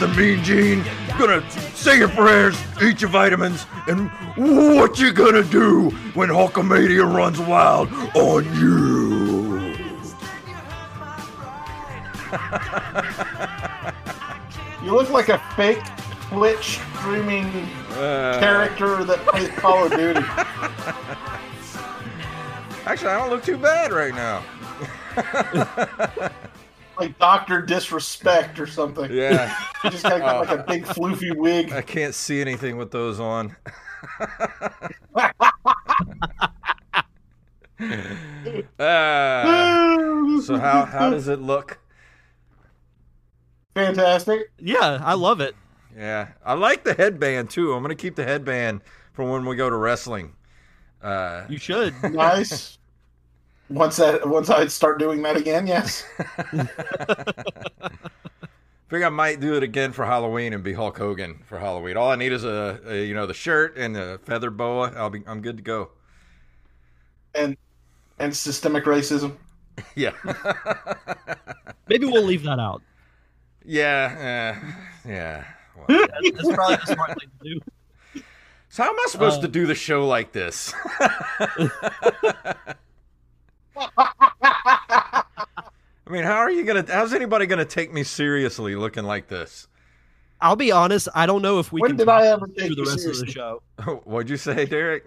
Me a- tell you something, Mean Gene. You're gonna say your prayers, eat your vitamins, and what you gonna do when Hulkamania runs wild on you? You look like a fake Twitch streaming Uh, character that plays Call of Duty. actually, I don't look too bad right now. Like Doctor Disrespect or something. Yeah, You just kind of got like a big floofy wig. I can't see anything with those on. Uh, so how how does it look? Fantastic. Yeah, I love it. Yeah, I like the headband too. I'm gonna keep the headband for when we go to wrestling. Uh, You should. Nice. Once that once I start doing that again, yes. I think I might do it again for Halloween and be Hulk Hogan for Halloween. All I need is a, a you know the shirt and the feather boa. I'll be I'm good to go. And and systemic racism. Yeah, Maybe we'll leave that out. yeah, uh, yeah. Well, That's, that's probably the smart thing to do. so how am I supposed Uh, to do the show like this? I mean, how are you gonna? How's anybody gonna take me seriously looking like this? I'll be honest. I don't know if we When can did top I ever through take the you rest of the show. What'd you say, Derek?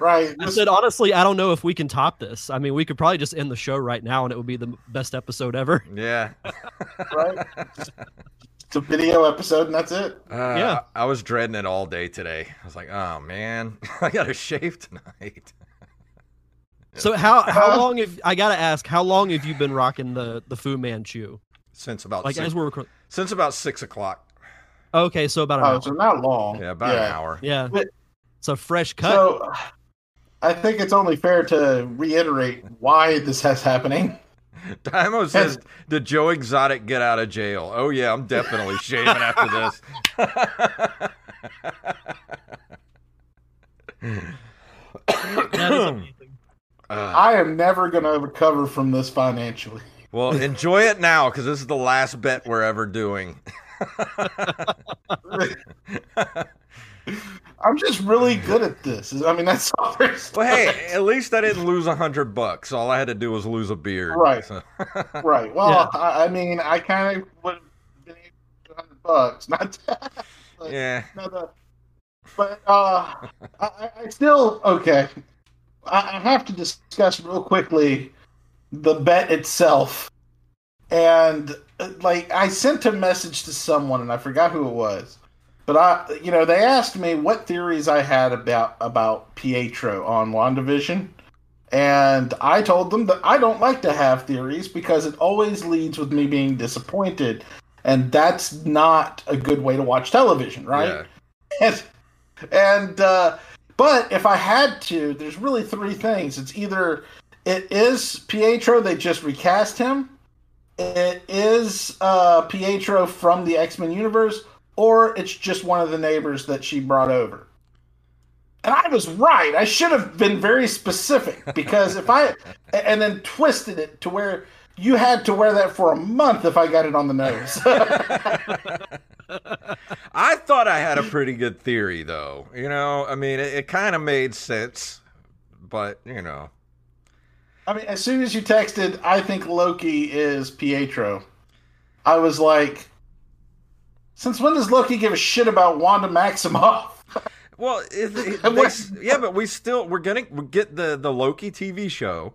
Right. I said honestly, I don't know if we can top this. I mean, we could probably just end the show right now, and it would be the best episode ever. Yeah. right? It's a video episode and that's it. Uh, Yeah. I was dreading it all day today. I was like, oh man, I got to shave tonight. So how how long have I gotta ask? How long have you been rocking the the Fu Manchu? Since about Like six, as we're recording. since about six o'clock. Okay, so about an Oh, hour. so not long. Yeah, about an hour. Yeah, But- it's a fresh cut. So I think it's only fair to reiterate why this has happening. Dymo says, "Did Joe Exotic get out of jail?" Oh yeah, I'm definitely shaving after this. that is amazing. Uh, I am never going to recover from this financially. well, enjoy it now because this is the last bet we're ever doing. I'm just really good at this. I mean, that's all there's. Well, hey, at least I didn't lose a hundred bucks. All I had to do was lose a beard. Right. So- Right. Well, Yeah. I, I mean, I kind of would have been able to 100 bucks. Not that. But, yeah. no, the- but uh, I, I- I still okay. I, have to discuss real quickly the bet itself, and uh, like I sent a message to someone, and I forgot who it was. But I, you know, they asked me what theories I had about about Pietro on WandaVision, and I told them that I don't like to have theories because it always leads with me being disappointed, and that's not a good way to watch television, right? Yeah. and, and uh, but if I had to, there's really three things. It's either it is Pietro, they just recast him. It is uh, Pietro from the X Men universe, or it's just one of the neighbors that she brought over. And I was right. I should have been very specific because if I and then twisted it to where you had to wear that for a month if I got it on the nose. I thought I had a pretty good theory, though. You know, I mean, it, it kind of made sense, but you know, I mean, as soon as you texted, I think Loki is Pietro, I was like, since when does Loki give a shit about Wanda Maximoff? Well, it, it- they yeah, but we still we're gonna we get the the Loki TV show.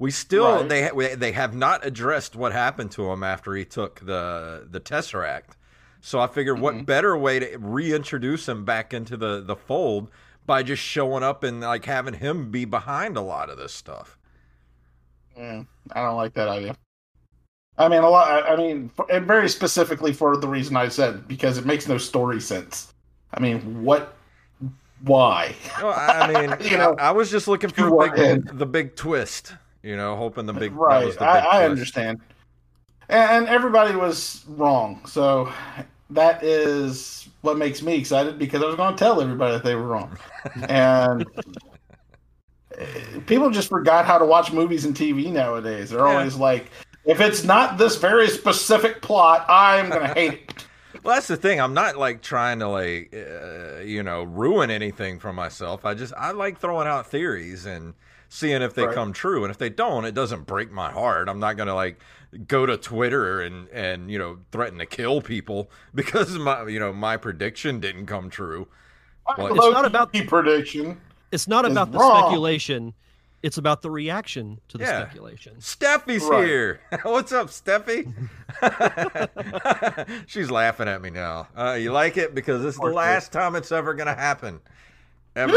We still Right. they they have not addressed what happened to him after he took the the Tesseract. So I figured, Mm-hmm. what better way to reintroduce him back into the the fold by just showing up and like having him be behind a lot of this stuff. Yeah, I don't like that idea. I mean, a lot. I- I mean, and very specifically for the reason I said because it makes no story sense. I mean, what? Why? Well, I mean, You know, I, I was just looking for the big, the big twist. You know, hoping the big right. was the I, big I twist. understand. And, and everybody was wrong. So that is what makes me excited because I was going to tell everybody that they were wrong. and people just forgot how to watch movies and TV nowadays. They're Yeah. always like, if it's not this very specific plot, I'm going to hate it. Well, that's the thing. I'm not like trying to like uh, you know ruin anything for myself. I just I like throwing out theories and seeing if they Right. come true. And if they don't, it doesn't break my heart. I'm not gonna like go to Twitter and and you know threaten to kill people because my you know my prediction didn't come true. Well, it's not about- the prediction. It's not Is about the wrong. speculation. It's about the reaction to the Yeah. speculation. Steffi's Right. here. What's up, Steffi? She's laughing at me now. Uh, you like it because this is the last time it's ever gonna happen. Ever.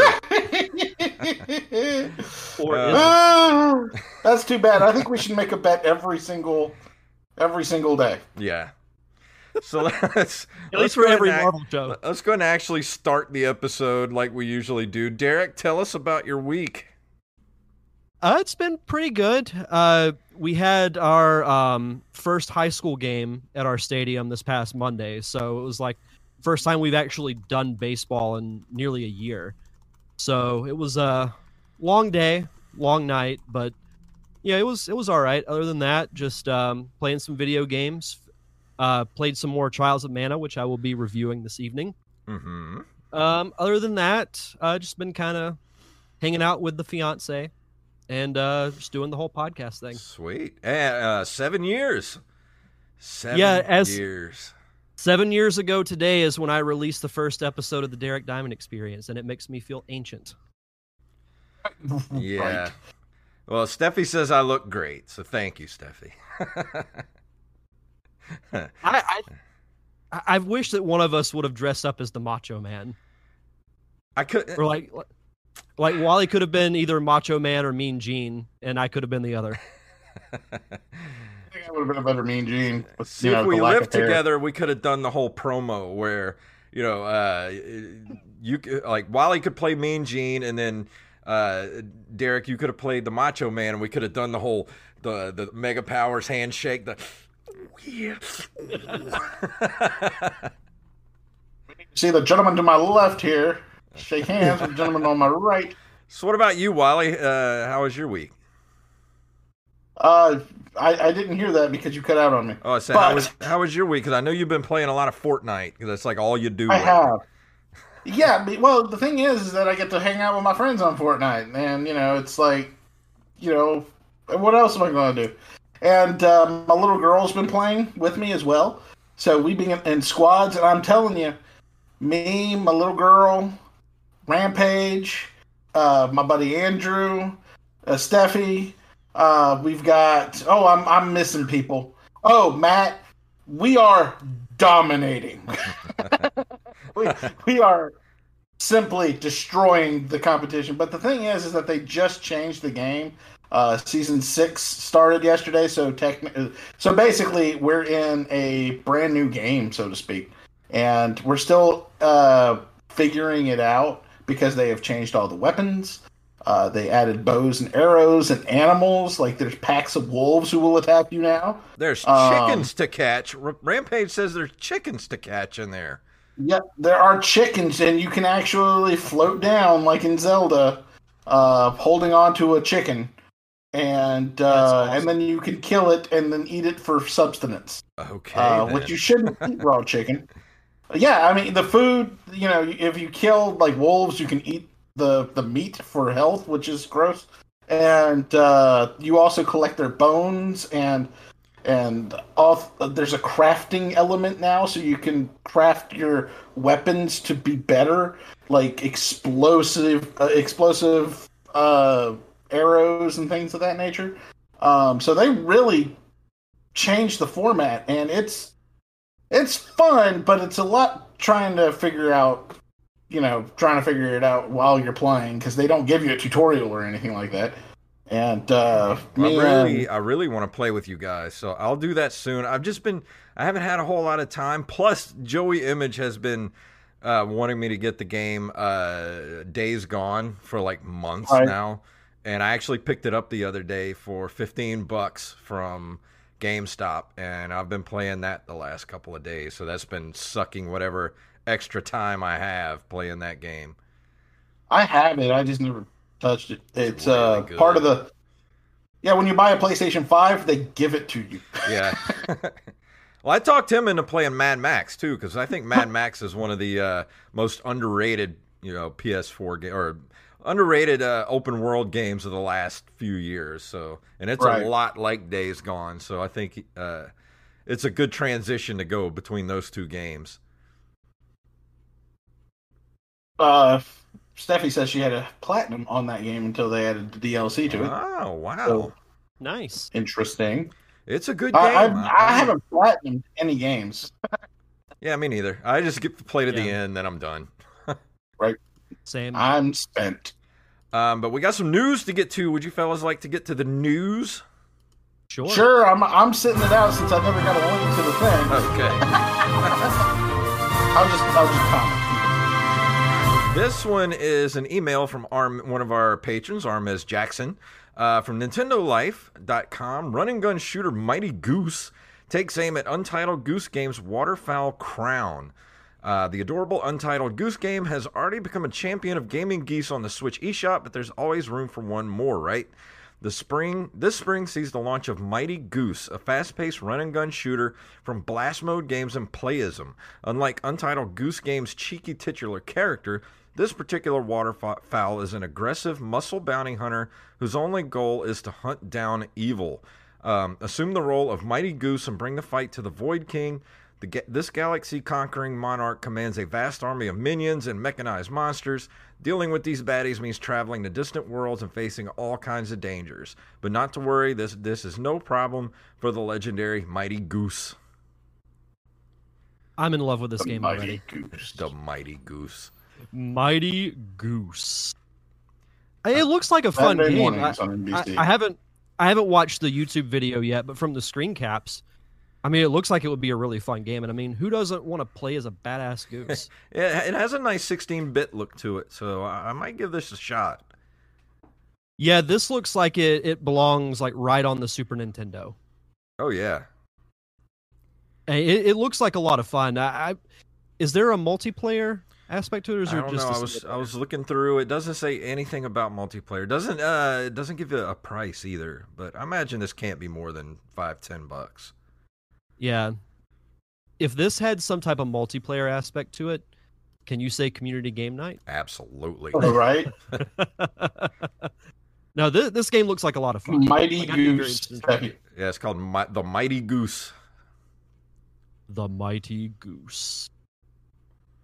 Or Uh, is? Ah, That's too bad. I think we should make a bet every single every single day. Yeah. So let's At let's least go for ahead every and act- Marvel show. Let's go and actually start the episode like we usually do. Derek, tell us about your week. Uh, it's been pretty good. Uh, we had our um, first high school game at our stadium this past Monday, so it was like first time we've actually done baseball in nearly a year. So it was a long day, long night, but yeah, it was it was all right. Other than that, just um, playing some video games. Uh, played some more Trials of Mana, which I will be reviewing this evening. Mm-hmm. Um, other than that, uh, just been kind of hanging out with the fiance and uh, just doing the whole podcast thing. Sweet. Uh, seven years. Seven Yeah, as- years. Seven years ago today is when I released the first episode of the Derek Diamond Experience, and it makes me feel ancient. Yeah. Right. Well, Steffi says I look great, so thank you, Steffi. I, I I- I wish that one of us would have dressed up as the Macho Man, I could. or like like Wally could have been either Macho Man or Mean Gene, and I could have been the other. Think I would have been a better Mean Gene. With, See know, if we lived together, we could have done the whole promo where you know uh, you like Wally could play Mean Gene, and then uh, Derek, you could have played the Macho Man, and we could have done the whole the the Mega Powers handshake. The yeah. See the gentleman to my left here. Shake hands with the gentleman on my right. so what about you, Wally? Uh, how was your week? Uh, I, I didn't hear that because you cut out on me. Oh, I said how was how was your week? Because I know you've been playing a lot of Fortnite because that's like all you do. I have. Yeah, well, the thing is, is that I get to hang out with my friends on Fortnite, and you know, it's like, you know, what else am I going to do? And um, my little girl's been playing with me as well, so we've been in, in squads, and I'm telling you, me, my little girl, Rampage, uh, my buddy Andrew, uh, Steffi, uh, we've got. Oh, I'm I'm missing people. Oh, Matt, we are dominating. we, we are simply destroying the competition. But the thing is, is that they just changed the game. Uh, season six started yesterday, so techni- so basically we're in a brand new game, so to speak, and we're still uh, figuring it out because they have changed all the weapons. Uh, they added bows and arrows and animals. Like there's packs of wolves who will attack you now. There's Um, chickens to catch. Rampage says there's chickens to catch in there. Yep, there are chickens, and you can actually float down like in Zelda, uh, holding on to a chicken, and uh, awesome. and then you can kill it and then eat it for substance, Okay. uh, which you shouldn't eat raw chicken. Yeah, I mean the food. You know, if you kill like wolves, you can eat the the meat for health, which is gross. And uh, you also collect their bones, and and all there's a crafting element now, so you can craft your weapons to be better, like explosive, uh, explosive uh, arrows and things of that nature. Um, so they really changed the format, and it's it's fun, but it's a lot trying to figure out, you know, trying to figure it out while you're playing because they don't give you a tutorial or anything like that. And uh, I me really, and- I really want to play with you guys, so I'll do that soon. I've just been, I haven't had a whole lot of time. Plus, Joey Image has been uh, wanting me to get the game uh, Days Gone for like months Right. now, and I actually picked it up the other day for fifteen bucks from GameStop, and I've been playing that the last couple of days. So that's been sucking whatever extra time I have playing that game. I have it. I just never touched it. It's really uh good. part of the. Yeah, when you buy a PlayStation Five, they give it to you. Yeah. well, I talked him into playing Mad Max too, because I think Mad Max is one of the uh, most underrated, you know, PS4 game or underrated uh, open world games of the last few years. So, and it's Right. a lot like Days Gone. So I think uh, it's a good transition to go between those two games. Uh, Steffi says she had a platinum on that game until they added the DLC to it. Oh wow, So- Nice. Interesting. it's a good game. I, I, I haven't platinumed any games. Yeah, me neither. I just get to play to the end, then I'm done. Right. Same. I'm spent. Um, but we got some news to get to. Would you fellas like to get to the news? sure. Sure, I'm I'm sitting it out since I've never got a link to the thing. Okay. I'll just I'll just comment. This one is an email from one of our patrons, Armez Jackson, uh, from NintendoLife.com. Run and gun shooter Mighty Goose takes aim at Untitled Goose Game's Waterfowl Crown. Uh, the adorable Untitled Goose Game has already become a champion of gaming geese on the Switch eShop, but there's always room for one more, right? The spring this spring sees the launch of Mighty Goose, a fast-paced run and gun shooter from Blast Mode Games and Playism. Unlike Untitled Goose Game's cheeky titular character, this particular waterfowl is an aggressive, muscle-bounding hunter whose only goal is to hunt down evil. Um, assume the role of Mighty Goose and bring the fight to the Void King. The, this galaxy conquering monarch commands a vast army of minions and mechanized monsters. Dealing with these baddies means traveling to distant worlds and facing all kinds of dangers. But not to worry, this this is no problem for the legendary Mighty Goose. I'm in love with this game Mighty already. Goose. The Mighty Goose. Mighty Goose. It looks like a fun game. I, I, I haven't I haven't watched the YouTube video yet, but from the screen caps, I mean, it looks like it would be a really fun game. And I mean, who doesn't want to play as a badass goose? Yeah, it has a nice 16-bit look to it, so I I might give this a shot. yeah, this looks like it it belongs like right on the Super Nintendo. Oh yeah. And It, it looks like a lot of fun. I, I is there a multiplayer aspect to it, or is I there don't just know. a I was I was looking through. It doesn't say anything about multiplayer. It doesn't uh it doesn't give you a price either. But I imagine this can't be more than five ten bucks. Yeah. If this had some type of multiplayer aspect to it, can you say community game night? Absolutely. All right. no, this, this game looks like a lot of fun. Mighty Like, I'd be very Goose. interested in trying it. Yeah, it's called Mi- the Mighty Goose. The Mighty Goose.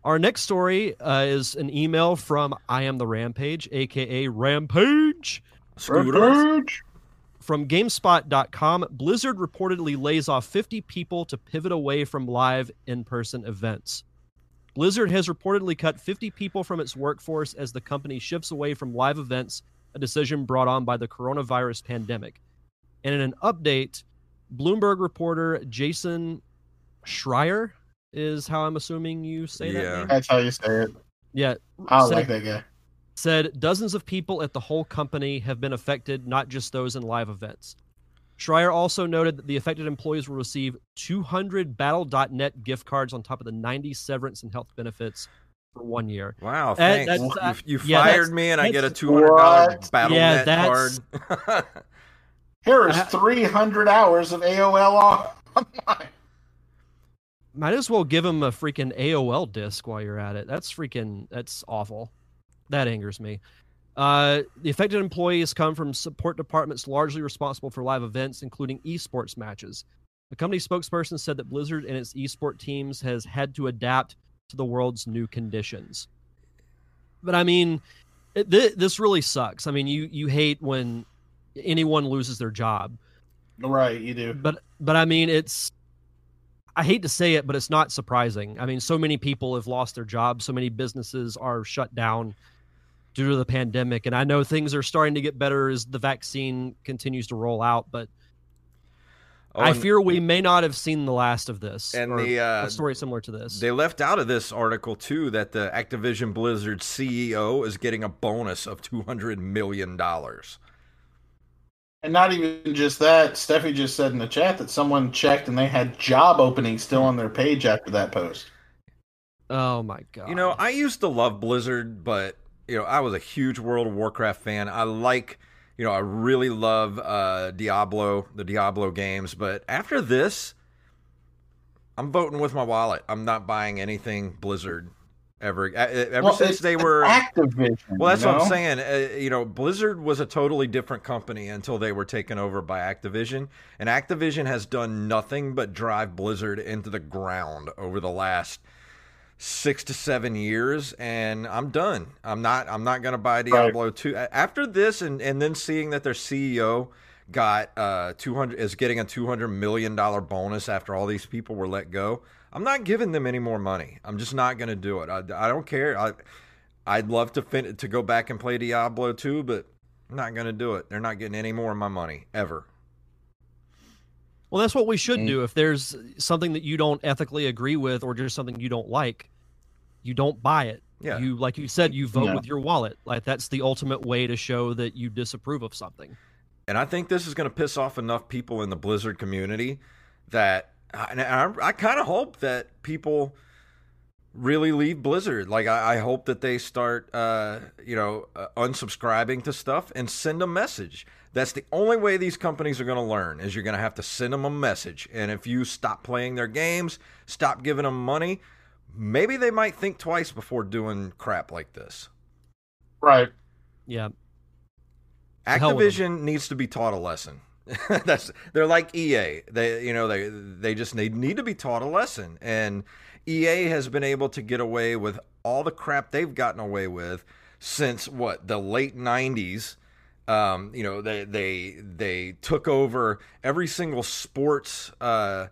Our next story uh, is an email from I Am the Rampage, aka Rampage. Scooter. Rampage. From GameSpot.com, Blizzard reportedly lays off 50 people to pivot away from live in person events. Blizzard has reportedly cut 50 people from its workforce as the company shifts away from live events, a decision brought on by the coronavirus pandemic. And in an update, Bloomberg reporter Jason Schreier is how I'm assuming you say that Yeah. name. That's how you say it. Yeah, I Said- like that guy. said dozens of people at the whole company have been affected, not just those in live events. Schreier also noted that the affected employees will receive 200 Battle.net gift cards on top of the 90 severance and health benefits for one year. Wow, Uh, thanks. that's- you uh, you yeah, fired that's- me and I get a two hundred dollar What? Yeah, card. Here is 300 hours of AOL online. Might as well give him a freaking AOL disc while you're at it. That's freaking that's awful. That angers me. Uh, the affected employees come from support departments largely responsible for live events, including esports matches. A company spokesperson said that Blizzard and its esports teams has had to adapt to the world's new conditions. But I mean, it, th- this really sucks. I mean, you you hate when anyone loses their job, Right, you do. but but I mean, it's I hate to say it, but it's not surprising. I mean, so many people have lost their jobs, so many businesses are shut down due to the pandemic, and I know things are starting to get better as the vaccine continues to roll out, but Oh, I fear we may not have seen the last of this. And the, uh, a story similar to this. They left out of this article too that the Activision Blizzard CEO is getting a bonus of two hundred million dollars. And not even just that, Steffi just said in the chat that someone checked and they had job openings still on their page after that post. oh my god! You know, I used to love Blizzard, but you know, I was a huge World of Warcraft fan. I like, you know, I really love uh, Diablo, the Diablo games. But after this, I'm voting with my wallet. I'm not buying anything Blizzard ever. Ever Well, since they were Activision. Well, that's you what I'm saying. Uh, you know, Blizzard was a totally different company until they were taken over by Activision, and Activision has done nothing but drive Blizzard into the ground over the last six to seven years. And I'm done. I'm not. I'm not going to buy Diablo two after this, and and then seeing that their CEO got uh 200 is getting a 200 million dollar bonus after all these people were let go. I'm not giving them any more money. I'm just not going to do it. I, I don't care. I I'd love to fin- to go back and play Diablo 2, but I'm not going to do it. They're not getting any more of my money ever. well, that's what we should Mm. do. If there's something that you don't ethically agree with, or just something you don't like, you don't buy it. Yeah. You like you said, you vote Yeah. with your wallet. Like that's the ultimate way to show that you disapprove of something. And I think this is going to piss off enough people in the Blizzard community that and I, I kind of hope that people really leave Blizzard. Like I, I hope that they start, uh, you know, uh, unsubscribing to stuff and send a message. That's the only way these companies are going to learn is you're going to have to send them a message. And if you stop playing their games, stop giving them money, maybe they might think twice before doing crap like this. Right. Yeah. Activision needs to be taught a lesson. That's they're like EA. They you know they they just need need to be taught a lesson. And EA has been able to get away with all the crap they've gotten away with since what the late '90s. Um, you know they they they took over every single sports. Uh,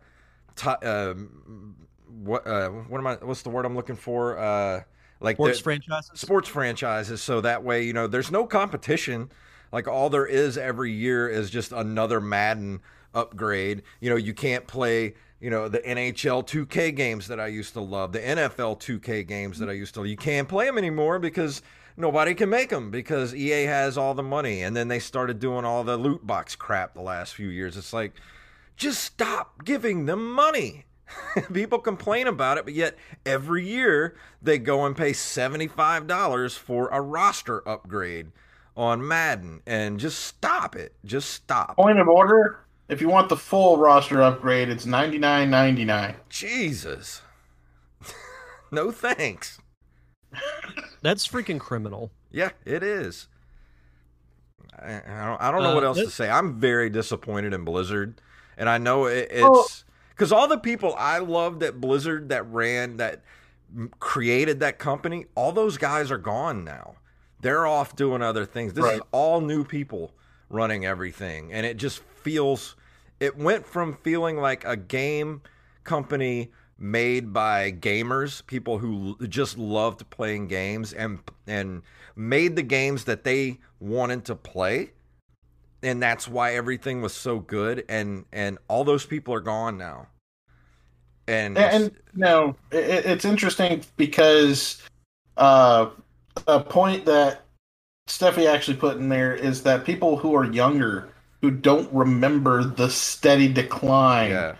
ti um what uh, what am I? What's the word I'm looking for? Uh, like Sports franchises. sports franchises so that way you know there's no competition like all there is every year is just another madden upgrade. You know you can't play you know the nhl 2k games that i used to love the nfl 2k games that i used to you can't play them anymore because nobody can make them because ea has all the money. And then they started doing all the loot box crap the last few years. It's like just stop giving them money. People complain about it, but yet every year they go and pay $75 for a roster upgrade on Madden. And just stop it. Just stop. Point of order: if you want the full roster upgrade, it's ninety nine ninety nine. Jesus. no thanks. That's freaking criminal. Yeah, it is. I, I don't, I don't know Uh, what else it- to say. I'm very disappointed in Blizzard, and I know it, it's because all the people I loved at Blizzard that ran that created that company, all those guys are gone now. They're off doing other things. This is all new people running everything, and it just feels. It went from feeling like a game company made by gamers, people who just loved playing games and and made the games that they wanted to play. And that's why everything was so good and and all those people are gone now. And, And, and no, it, it's interesting because uh, a point that Steffi actually put in there is that people who are younger who don't remember the steady decline yeah,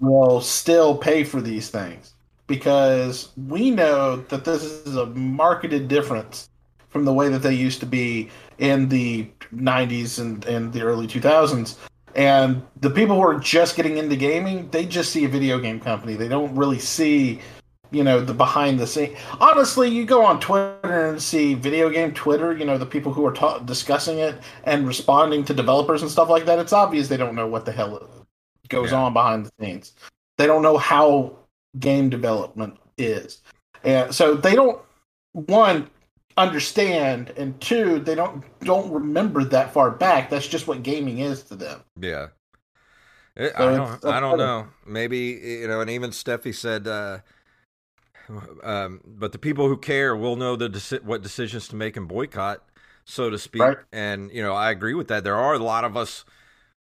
will still pay for these things because we know that this is a marketed difference from the way that they used to be in the 90s and, and the early 2000s and the people who are just getting into gaming they just see a video game company. They don't really see you know the behind the scene honestly you go on twitter and see video game twitter you know the people who are ta- discussing it and responding to developers and stuff like that it's obvious they don't know what the hell goes Yeah. on behind the scenes. They don't know how game development is, and so they don't one understand, and two they don't don't remember that far back. That's just what gaming is to them. Yeah. It- So I don't. I don't know. Maybe you know, and even Steffi said, uh, um, but the people who care will know the deci- what decisions to make and boycott, so to speak. Right. And you know, I agree with that. There are a lot of us.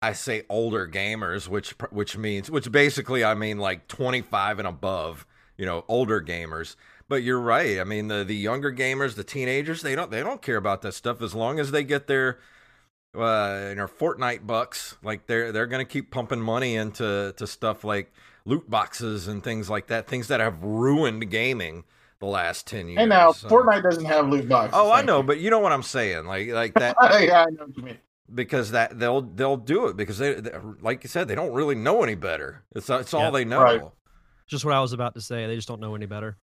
I say older gamers, which which means which basically I mean like twenty five and above. You know, older gamers. But you're right. I mean, the the younger gamers, the teenagers, they don't they don't care about that stuff as long as they get their uh, you know, Fortnite bucks. Like they're they're gonna keep pumping money into to stuff like loot boxes and things like that. Things that have ruined gaming the last ten years. And now So- Fortnite doesn't have loot boxes. Oh, I know, you. but you know what I'm saying. Like like that yeah, I know what you mean. because that they'll they'll do it because they, they like you said they don't really know any better. It's it's all Yeah. they know. Right. Just what I was about to say. They just don't know any better.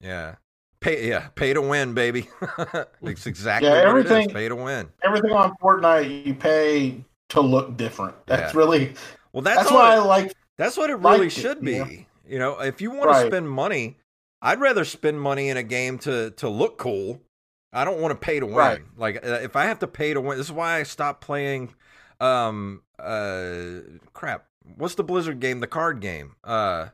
Yeah. Pay yeah, pay to win, baby. it's exactly Yeah, what it is. everything- Pay to win. Everything on Fortnite you pay to look different. That's Yeah. really Well, that's, that's why it- I like. That's what it really liked it, should be. yeah. You know, if you want to spend money, I'd rather spend money in a game to to look cool. I don't want to pay to win. Right. Like uh, if I have to pay to win, this is why I stopped playing. Um, uh, crap. What's the Blizzard game? The card game. Uh,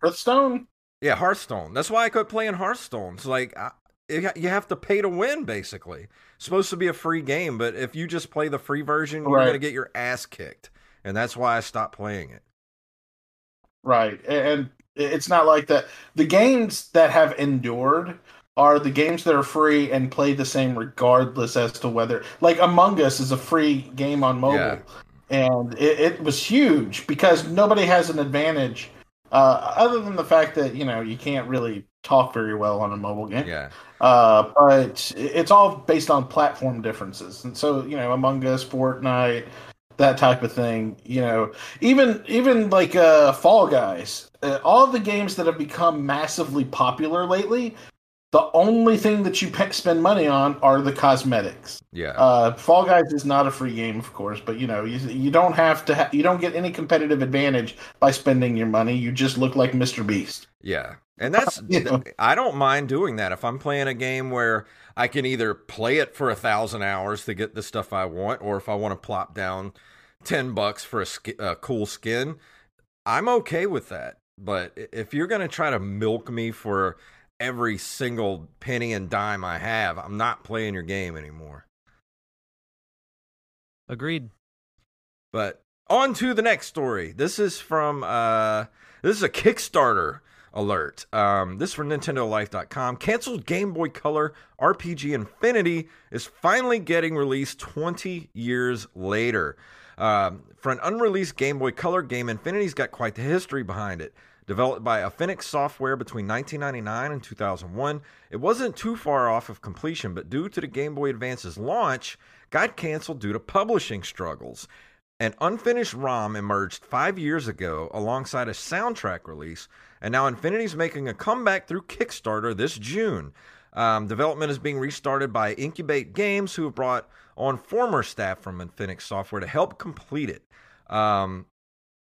Hearthstone. yeah, Hearthstone. That's why I quit playing Hearthstone. It's like I, it- you have to pay to win. Basically, it's supposed to be a free game, but if you just play the free version, you're gonna get your ass kicked, and that's why I stopped playing it. Right. And it's not like that. The games that have endured are the games that are free and play the same regardless as to whether like Among Us is a free game on mobile. Yeah. And it, it was huge because nobody has an advantage uh, other than the fact that, you know, you can't really talk very well on a mobile game. Yeah. Uh, but it's all based on platform differences, and so you know, Among Us, Fortnite, that type of thing. You know, even even like uh, Fall Guys, uh, all the games that have become massively popular lately. The only thing that you pe- spend money on are the cosmetics. Yeah. Uh, Fall Guys is not a free game, of course, but you know you you don't have to ha- you don't get any competitive advantage by spending your money. You just look like Mr. Beast. Yeah. And that's You know? I don't mind doing that if I'm playing a game where I can either play it for a thousand hours to get the stuff I want, or if I want to plop down ten bucks for a, sk- a cool skin, I'm okay with that. But if you're gonna try to milk me for every single penny and dime I have, I'm not playing your game anymore. Agreed. But on to the next story. This is from uh this is a Kickstarter alert. Um this is from NintendoLife.com. Canceled Game Boy Color RPG Infinity is finally getting released 20 years later. Um, for an unreleased Game Boy Color game, Infinity's got quite the history behind it. Developed by Affinix Software between 1999 and 2001, it wasn't too far off of completion, but due to the Game Boy Advance's launch, got canceled due to publishing struggles. An unfinished ROM emerged five years ago alongside a soundtrack release, and now Infinity's making a comeback through Kickstarter this June. Um, development is being restarted by Incube8 Games, who have brought on former staff from Affinix Software to help complete it. Um,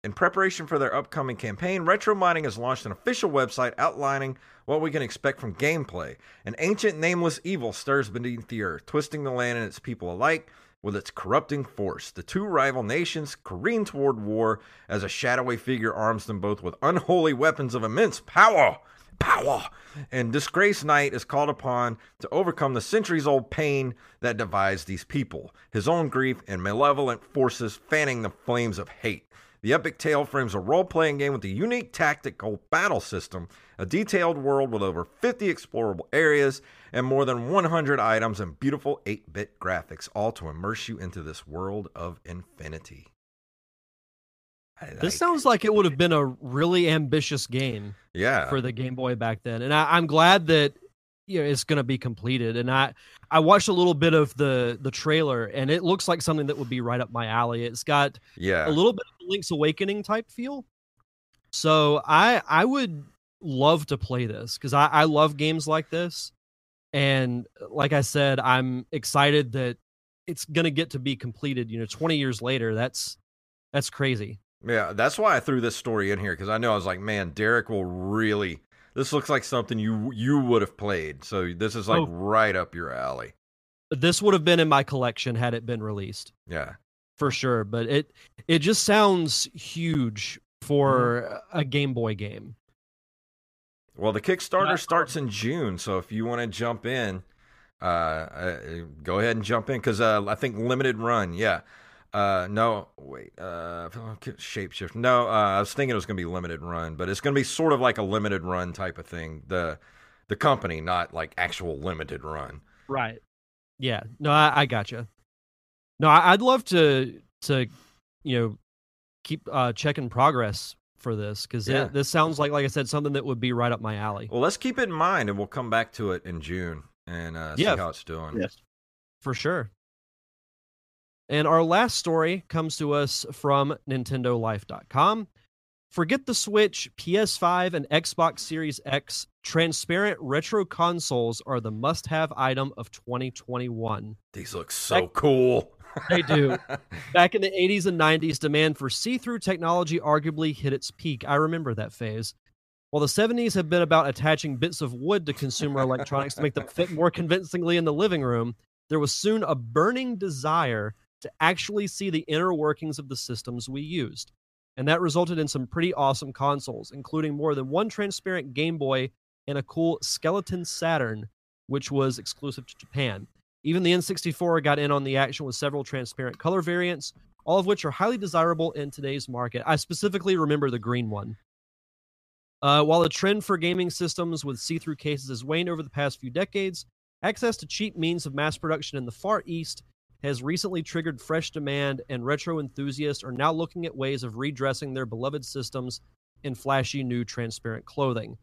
in preparation for their upcoming campaign, Retro Mining has launched an official website outlining what we can expect from gameplay. An ancient nameless evil stirs beneath the earth, twisting the land and its people alike with its corrupting force. The two rival nations careen toward war as a shadowy figure arms them both with unholy weapons of immense power. Power! And Disgraced Knight is called upon to overcome the centuries old pain that divides these people, his own grief, and malevolent forces fanning the flames of hate. The epic tale frames a role playing game with a unique tactical battle system, a detailed world with over 50 explorable areas, and more than 100 items and beautiful 8 bit graphics, all to immerse you into this world of infinity. I This sounds like it would have been a really ambitious game yeah, for the Game Boy back then, and I, I'm glad that you know it's going to be completed. And I I watched a little bit of the the trailer, and it looks like something that would be right up my alley. It's got yeah, a little bit of Link's Awakening type feel, so I I would love to play this because I I love games like this, and like I said, I'm excited that it's going to get to be completed. You know, 20 years later, that's That's crazy. Yeah, that's why I threw this story in here because I know I was like, man, Derek will really. This looks like something you you would have played. So this is like Oh. right up your alley. This would have been in my collection had it been released Yeah. for sure. But it it just sounds huge for a Game Boy game. Well, the Kickstarter Not- starts in June, so if you want to jump in, uh, uh, go ahead and jump in because uh, I think limited run. Yeah. Uh, no, wait. Uh, shapeshift. No, uh, I was thinking it was going to be limited run, but it's going to be sort of like a limited run type of thing. The the company, not like actual limited run. Right. Yeah. No, I, I gotcha. No, I, I'd love to to you know keep uh, checking progress for this because Yeah. this sounds like like I said something that would be right up my alley Well, let's keep it in mind, and we'll come back to it in June and uh, see Yeah. how it's doing. Yes. for sure. And our last story comes to us from NintendoLife.com. Forget the Switch, PS5, and Xbox Series X. Transparent retro consoles are the must have item of 2021. These look so cool. They do. Back in the 80s and 90s, demand for see through technology arguably hit its peak. I remember that phase. While the 70s have been about attaching bits of wood to consumer electronics to make them fit more convincingly in the living room, there was soon a burning desire to actually see the inner workings of the systems we used. And that resulted in some pretty awesome consoles, including more than one transparent Game Boy and a cool Skeleton Saturn, which was exclusive to Japan. Even the N64 got in on the action with several transparent color variants, all of which are highly desirable in today's market. I specifically remember the green one. Uh, while the trend for gaming systems with see through cases has waned over the past few decades, access to cheap means of mass production in the Far East has recently triggered fresh demand, and retro enthusiasts are now looking at ways of redressing their beloved systems in flashy new transparent clothing.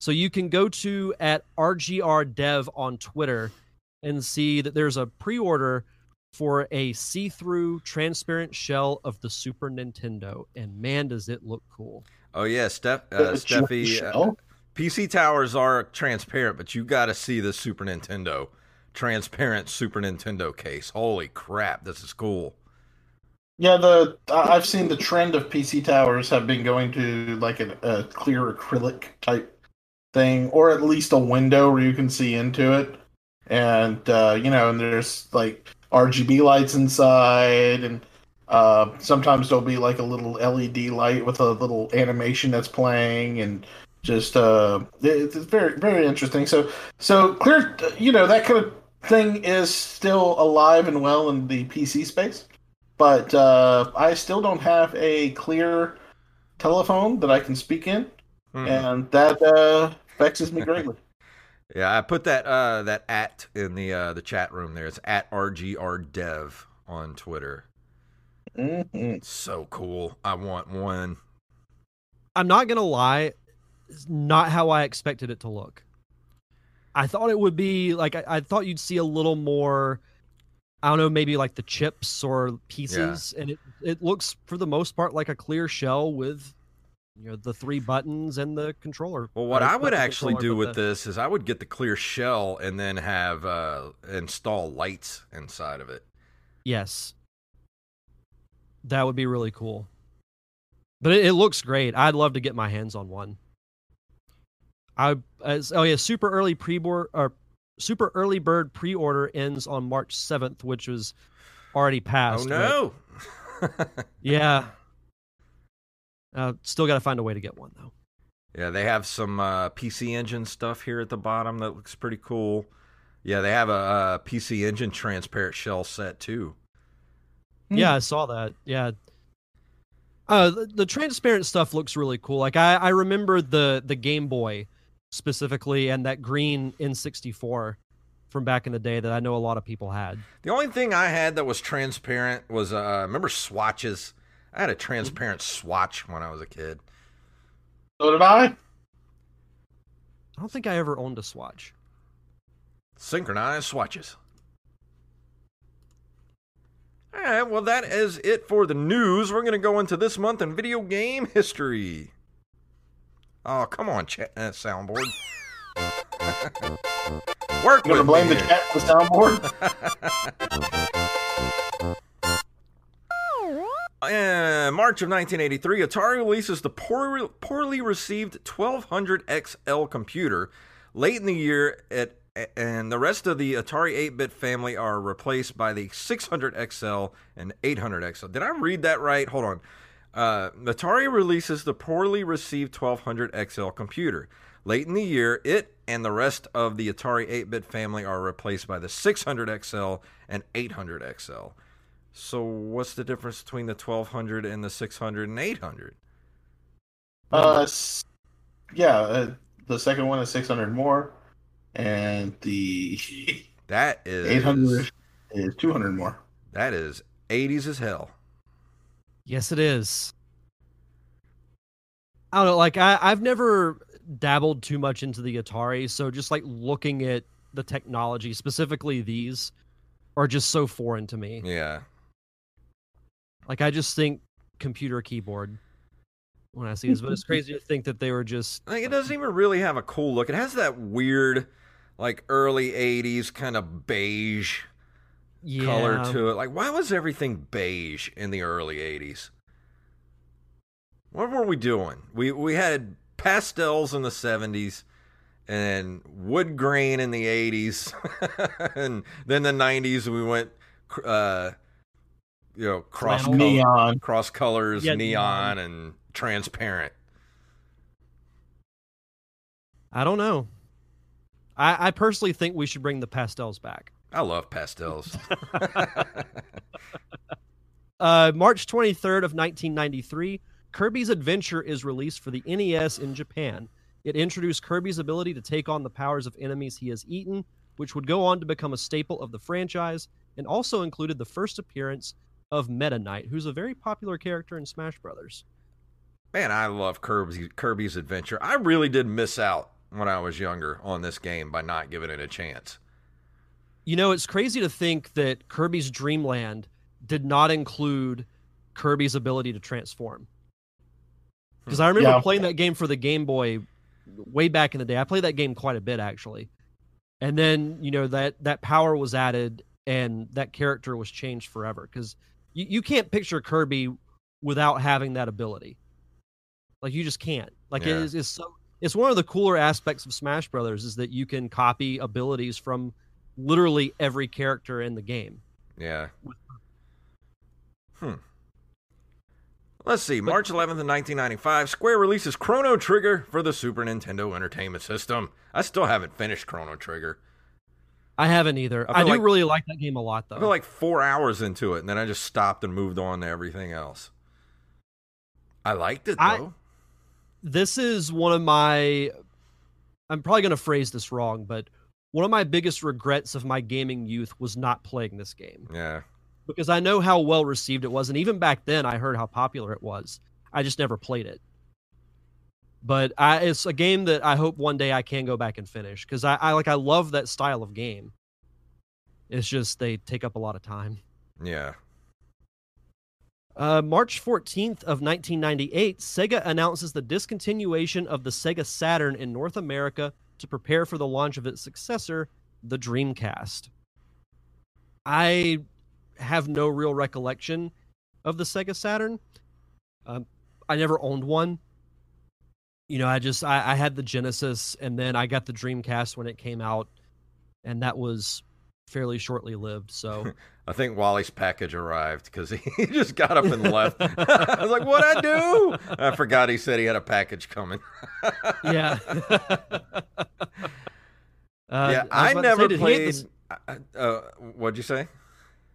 So you can go to at RGR Dev on Twitter and see that there's a pre-order for a see-through transparent shell of the Super Nintendo, and man, does it look cool! Oh yeah, Steph, uh, Steffi. Uh. PC towers are transparent, but you got to see the Super Nintendo transparent Super Nintendo case. Holy crap, this is cool. Yeah, the I've seen the trend of PC towers have been going to like a, a clear acrylic type thing, or at least a window where you can see into it, and uh, you know, and there's like RGB lights inside, and uh, sometimes there'll be like a little LED light with a little animation that's playing, and just uh, it- it's very very interesting. So so clear, you know, that kind of thing is still alive and well in the PC space but uh, I still don't have a clear telephone that I can speak in, Hmm. and that uh, vexes me greatly. Yeah, I put that uh, that at in the uh, the chat room there. It's at RGR Dev on Twitter. hmm so cool. I want one. I'm not gonna lie, it's not how I expected it to look. I thought it would be like I, I thought you'd see a little more. I don't know, maybe like the chips or pieces, and it it looks for the most part like a clear shell with, you know, the three buttons and the controller. Well, what I would actually do with the- this is I would get the clear shell and then have uh, install lights inside of it. Yes. That would be really cool. But it, it looks great. I'd love to get my hands on one. I as, oh yeah, super early pre-board or super early bird pre-order ends on March 7th, which was already passed. oh but no! Yeah. Uh, still got to find a way to get one though. yeah, they have some uh, PC Engine stuff here at the bottom that looks pretty cool. Yeah, they have a, uh PC Engine transparent shell set too. Hmm. Yeah, I saw that. Yeah. Uh, the, the transparent stuff looks really cool. Like I, I remember the the Game Boy specifically and that green N64 from back in the day that I know a lot of people had. The only thing I had that was transparent was uh, remember swatches. I had a transparent swatch when I was a kid. So did I. I don't think I ever owned a Swatch. Synchronized swatches. All right, well, that is it for the news. We're going to go into this month in video game history. Oh, come on, chat, uh, soundboard. Work I'm gonna blame the chat for the soundboard. And March of 1983, Atari releases the poor, poorly received 1200 XL computer. Late in the year, it, and the rest of the Atari 8 bit family are replaced by the 600 XL and 800 XL. Did I read that right? Hold on. Uh, Atari releases the poorly received 1200 XL computer. Late in the year, it and the rest of the Atari 8 bit family are replaced by the 600 XL and 800 XL. So, what's the difference between the 1200 and the 600 and 800? Uh, yeah, uh, the second one is 600 more, and the That is 800 is 200 more. That is 80s as hell. Yes, it is. I don't know. Like I, I've never dabbled too much into the Atari, so just like looking at the technology, specifically these, are just so foreign to me. Yeah. Like I just think computer keyboard when I see this, but it's crazy to think that they were just Like it doesn't even really have a cool look. It has that weird like early 80s kind of beige yeah. color to it. Like why was everything beige in the early 80s? What were we doing? We we had pastels in the 70s and wood grain in the 80s and then the 90s we went uh you know cross color, Neon. cross colors Yeah, neon neon. and transparent I don't know. I, I personally think we should bring the pastels back. I love pastels Uh, March 23rd of 1993, Kirby's Adventure is released for the NES in Japan. It introduced Kirby's ability to take on the powers of enemies he has eaten, which would go on to become a staple of the franchise, and also included the first appearance of Meta Knight, who's a very popular character in Smash Brothers. Man, I love Kirby's, Kirby's Adventure. I really did miss out when I was younger on this game by not giving it a chance. You know, it's crazy to think that Kirby's Dreamland did not include Kirby's ability to transform. Because I remember Yeah. playing that game for the Game Boy way back in the day. I played that game quite a bit actually. And then, you know, that that power was added and that character was changed forever because you, you can't picture Kirby without having that ability. Like you just can't. Like Yeah. it is it's so it's one of the cooler aspects of Smash Brothers is that you can copy abilities from literally every character in the game. Yeah. Hmm. Let's see. March 11th of 1995, Square releases Chrono Trigger for the Super Nintendo Entertainment System. I still haven't finished Chrono Trigger. I haven't either. I I, do like- really like that game a lot though. I feel like four hours into it, and then I just stopped and moved on to everything else. I liked it I- though. this is one of my I'm probably going to phrase this wrong, but one of my biggest regrets of my gaming youth was not playing this game yeah. because I know how well received it was and even back then I heard how popular it was. I just never played it. But I, it's a game that I hope one day I can go back and finish because I, I like I love that style of game. It's just they take up a lot of time. Yeah. Uh, March 14th of 1998, Sega announces the discontinuation of the Sega Saturn in North America to prepare for the launch of its successor, the Dreamcast. I have no real recollection of the Sega Saturn. Um, I never owned one. You know, I just I, I had the Genesis, and then I got the Dreamcast when it came out, and that was fairly shortly lived. So. I think Wally's package arrived because he just got up and left. I was like, "What I do?" I forgot he said he had a package coming. yeah. Uh, yeah, was I, never say, did he hate played. I- I- uh, what'd you say?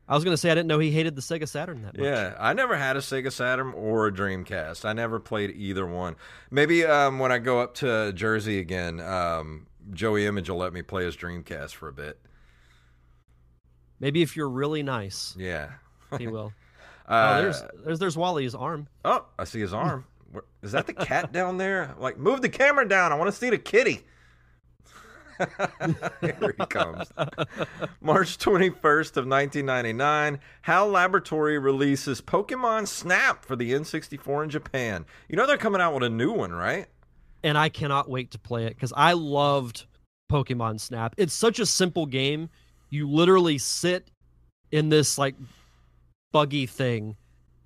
I was going to say I didn't know he hated the Sega Saturn that much. Yeah, I never had a Sega Saturn or a Dreamcast. I never played either one. Maybe um, when I go up to Jersey again, um, Joey Image will let me play his Dreamcast for a bit. Maybe if you're really nice, Yeah. he will. Uh, oh, there's there's there's Wally's arm. oh, I see his arm. Is that the cat down there? Like, move the camera down. I want to see the kitty. Here he comes. March 21st of 1999, HAL Laboratory releases Pokemon Snap for the N64 in Japan. You know they're coming out with a new one, right? and I cannot wait to play it because I loved Pokemon Snap. It's such a simple game. You literally sit in this like buggy thing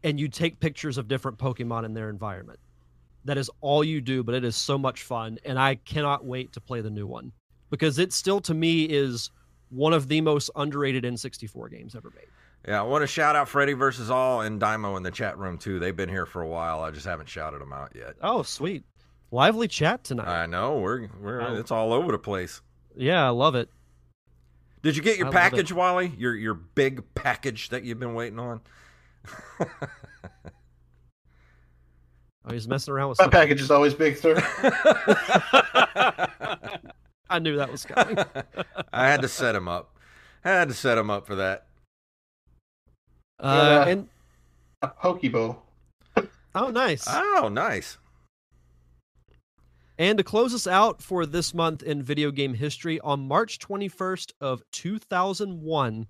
and you take pictures of different Pokemon in their environment. That is all you do, but it is so much fun, and I cannot wait to play the new one because it still to me is one of the most underrated N64 games ever made. Yeah, I want to shout out Freddy versus All and Dymo in the chat room too. They've been here for a while. I just haven't shouted them out yet. Oh, sweet. Lively chat tonight. I know we're we're Oh. it's all over the place. yeah, I love it. Did you get your I package, Wally? Your your big package that you've been waiting on? Oh, he's messing around with My something. package is always big, sir. I knew that was coming. I had to set him up. I had to set him up for that. Uh, Yeah. and A Pokeball. oh, nice. Oh, nice. And to close us out for this month in video game history, on March 21st of 2001,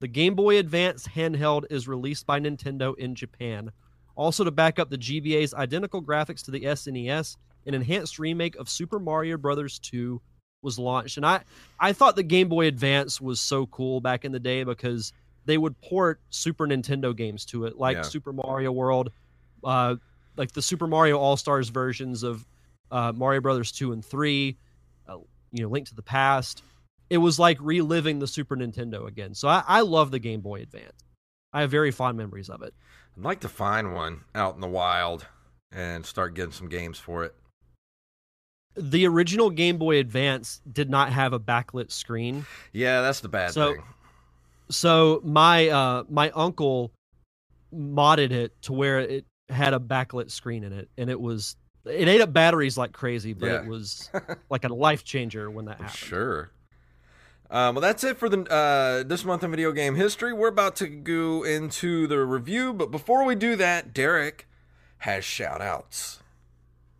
the Game Boy Advance handheld is released by Nintendo in Japan. Also to back up the GBA's identical graphics to the SNES, an enhanced remake of Super Mario Bros. 2 was launched. And I I thought the Game Boy Advance was so cool back in the day because they would port Super Nintendo games to it, like Yeah. Super Mario World, uh, like the Super Mario All Stars versions of uh, Mario Brothers two and three, uh, you know, Link to the Past. It was like reliving the Super Nintendo again. So I, I love the Game Boy Advance. I have very fond memories of it. I'd like to find one out in the wild and start getting some games for it. The original Game Boy Advance did not have a backlit screen. Yeah, that's the bad So- thing. so my uh my uncle modded it to where it had a backlit screen in it and it was it ate up batteries like crazy but it was like a life changer when that happened Sure. Um, well, that's it for the uh, this month in video game history. We're about to go into the review, but before we do that, Derek has shout outs.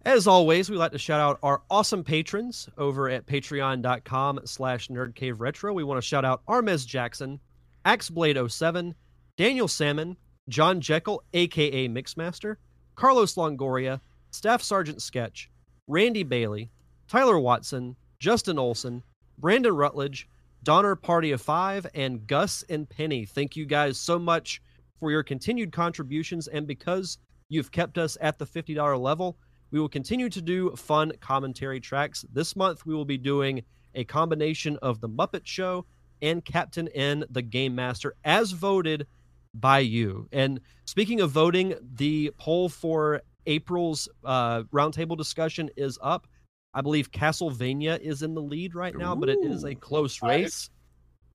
as always we like to shout out our awesome patrons over at patreon.com slash nerdcaveretro we want to shout out armez jackson axeblade07 daniel salmon john jekyll aka mixmaster carlos longoria staff sergeant sketch randy bailey tyler watson justin olson brandon rutledge donner party of five and gus and penny. Thank you guys so much for your continued contributions and because you've kept us at the $50 level we will continue to do fun commentary tracks. This month we will be doing a combination of the muppet show and captain n the game master as voted by you. And speaking of voting the poll for april's uh, roundtable discussion is up. I believe castlevania is in the lead right now but it is a close race.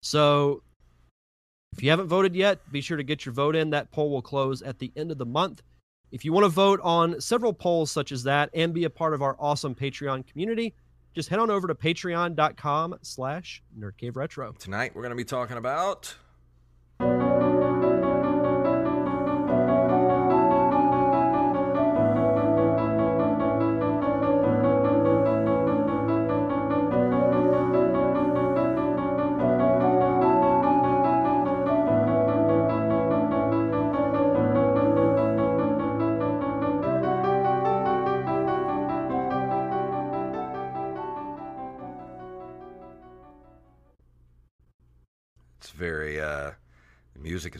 So if you haven't voted yet be sure to get your vote in. That poll will close at the end of the month. If you want to vote on several polls such as that and be a part of our awesome patreon community just head on over to patreon.com slash nerdcaveretro. Tonight, we're going to be talking about.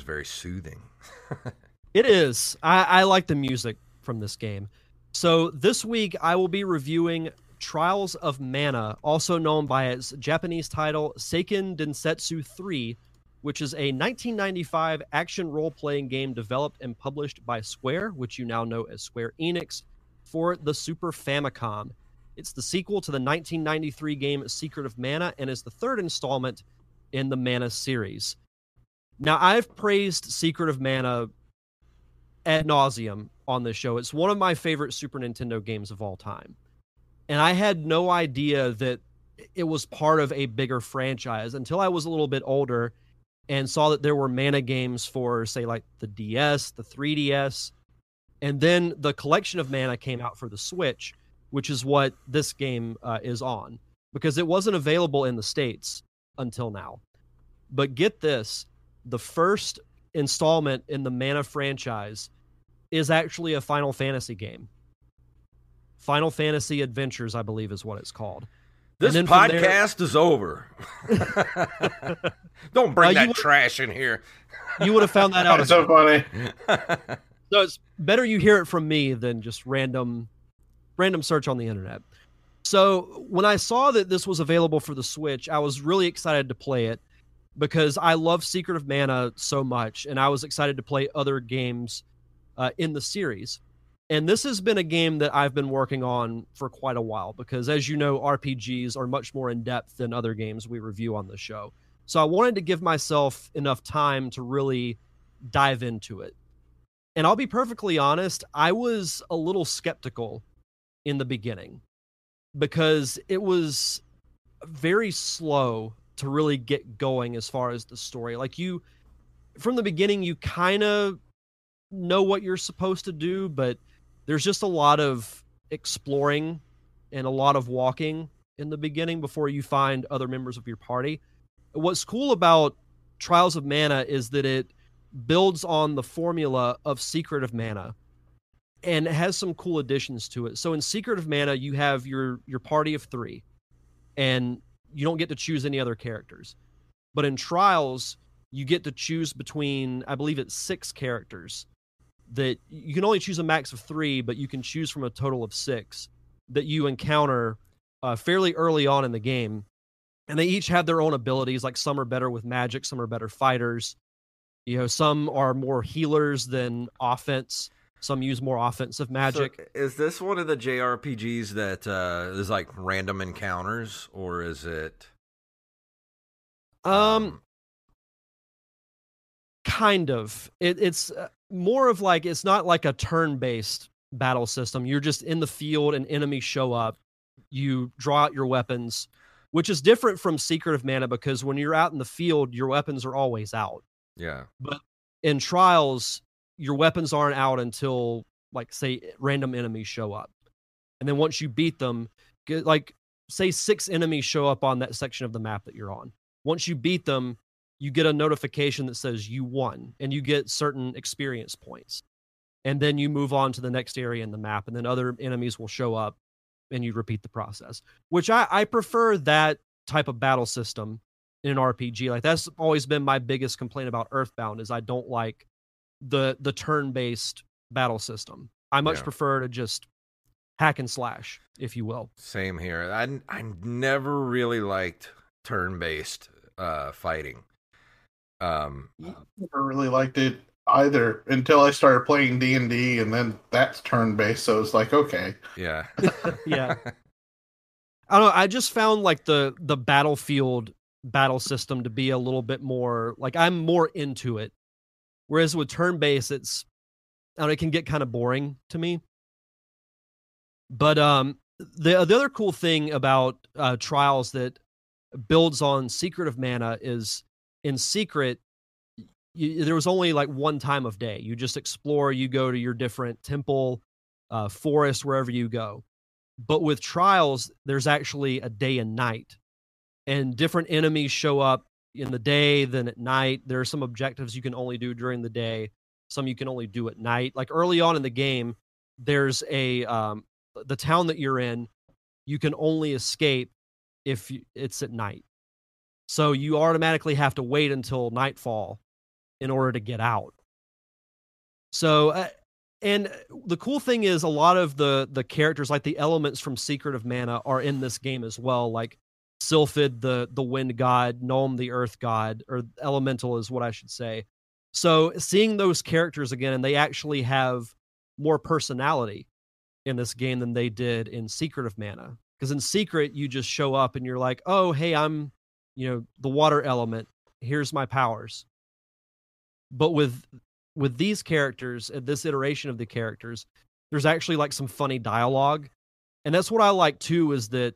Very soothing. It is. I, I like the music from this game. So this week I will be reviewing Trials of Mana, also known by its Japanese title Seiken Densetsu 3, which is a 1995 action role-playing game developed and published by Square, which you now know as Square Enix, for the Super Famicom. It's the sequel to the 1993 game Secret of Mana and is the third installment in the Mana series. Now, I've praised Secret of Mana ad nauseum on this show. It's one of my favorite Super Nintendo games of all time. And I had no idea that it was part of a bigger franchise until I was a little bit older and saw that there were mana games for, say, like the DS, the 3DS. And then the collection of mana came out for the Switch, which is what this game uh, is on, because it wasn't available in the States until now. But get this the first installment in the Mana franchise is actually a Final Fantasy game. Final Fantasy Adventures, I believe, is what it's called. This then from there- podcast is over. Don't bring Uh, that would- trash in here. You would have found that out. That's so funny. So it's better you hear it from me than just random random search on the internet. So when I saw that this was available for the Switch, I was really excited to play it because I love Secret of Mana so much, and I was excited to play other games uh, in the series. And this has been a game that I've been working on for quite a while because, as you know, RPGs are much more in depth than other games we review on the show. So I wanted to give myself enough time to really dive into it. And I'll be perfectly honest, I was a little skeptical in the beginning because it was very slow to really get going as far as the story. Like you from the beginning you kind of know what you're supposed to do, but there's just a lot of exploring and a lot of walking in the beginning before you find other members of your party. What's cool about Trials of Mana is that it builds on the formula of Secret of Mana and has some cool additions to it. So in Secret of Mana, you have your your party of 3 and you don't get to choose any other characters. But in Trials, you get to choose between I believe it's 6 characters that you can only choose a max of 3, but you can choose from a total of 6 that you encounter uh, fairly early on in the game. And they each have their own abilities. Like some are better with magic, some are better fighters. You know, some are more healers than offense. Some use more offensive magic. So is this one of the JRPGs that uh, is like random encounters, or is it? um, kind of. It, it's uh, more of like it's not like a turn-based battle system. You're just in the field, and enemies show up. You draw out your weapons, which is different from Secret of Mana because when you're out in the field, your weapons are always out. yeah. But in trials your weapons aren't out until like say random enemies show up. And then once you beat them get, like say six enemies show up on that section of the map that you're on. Once you beat them you get a notification that says you won and you get certain experience points. And then you move on to the next area in the map and then other enemies will show up and you repeat the process. Which i, I prefer that type of battle system in an RPG. Like that's always been my biggest complaint about Earthbound is I don't like the the turn-based battle system. I much Yeah. prefer to just hack and slash, if you will. Same here. I I never really liked turn-based uh, fighting. Um, Never really liked it either until I started playing D and D, and then that's turn based. So it's like, okay, yeah. Yeah. I don't know, I just found like the the battlefield battle system to be a little bit more like I'm more into it. Whereas with turn-based it's I it can get kind of boring to me. But um the the other cool thing about uh trials that builds on Secret of Mana is in Secret you, there was only like one time of day. You just explore, you go to your different temple, uh, forest, wherever you go. But with trials, there's actually a day and night, and different enemies show up in the day than at night. There are some objectives you can only do during the day, some you can only do at night. Like early on in the game, there's a um, the town that you're in, you can only escape if it's at night. So you automatically have to wait until nightfall in order to get out. So, uh, and the cool thing is, a lot of the the characters, like the elements from Secret of Mana, are in this game as well. Like Sylphid, the the wind god, Gnome, the earth god, or elemental is what I should say. So, seeing those characters again, and they actually have more personality in this game than they did in Secret of Mana. Because in Secret, you just show up and you're like, oh, hey, I'm, you know, the water element. Here's my powers but with with these characters at this iteration of the characters there's actually like some funny dialogue and that's what i like too is that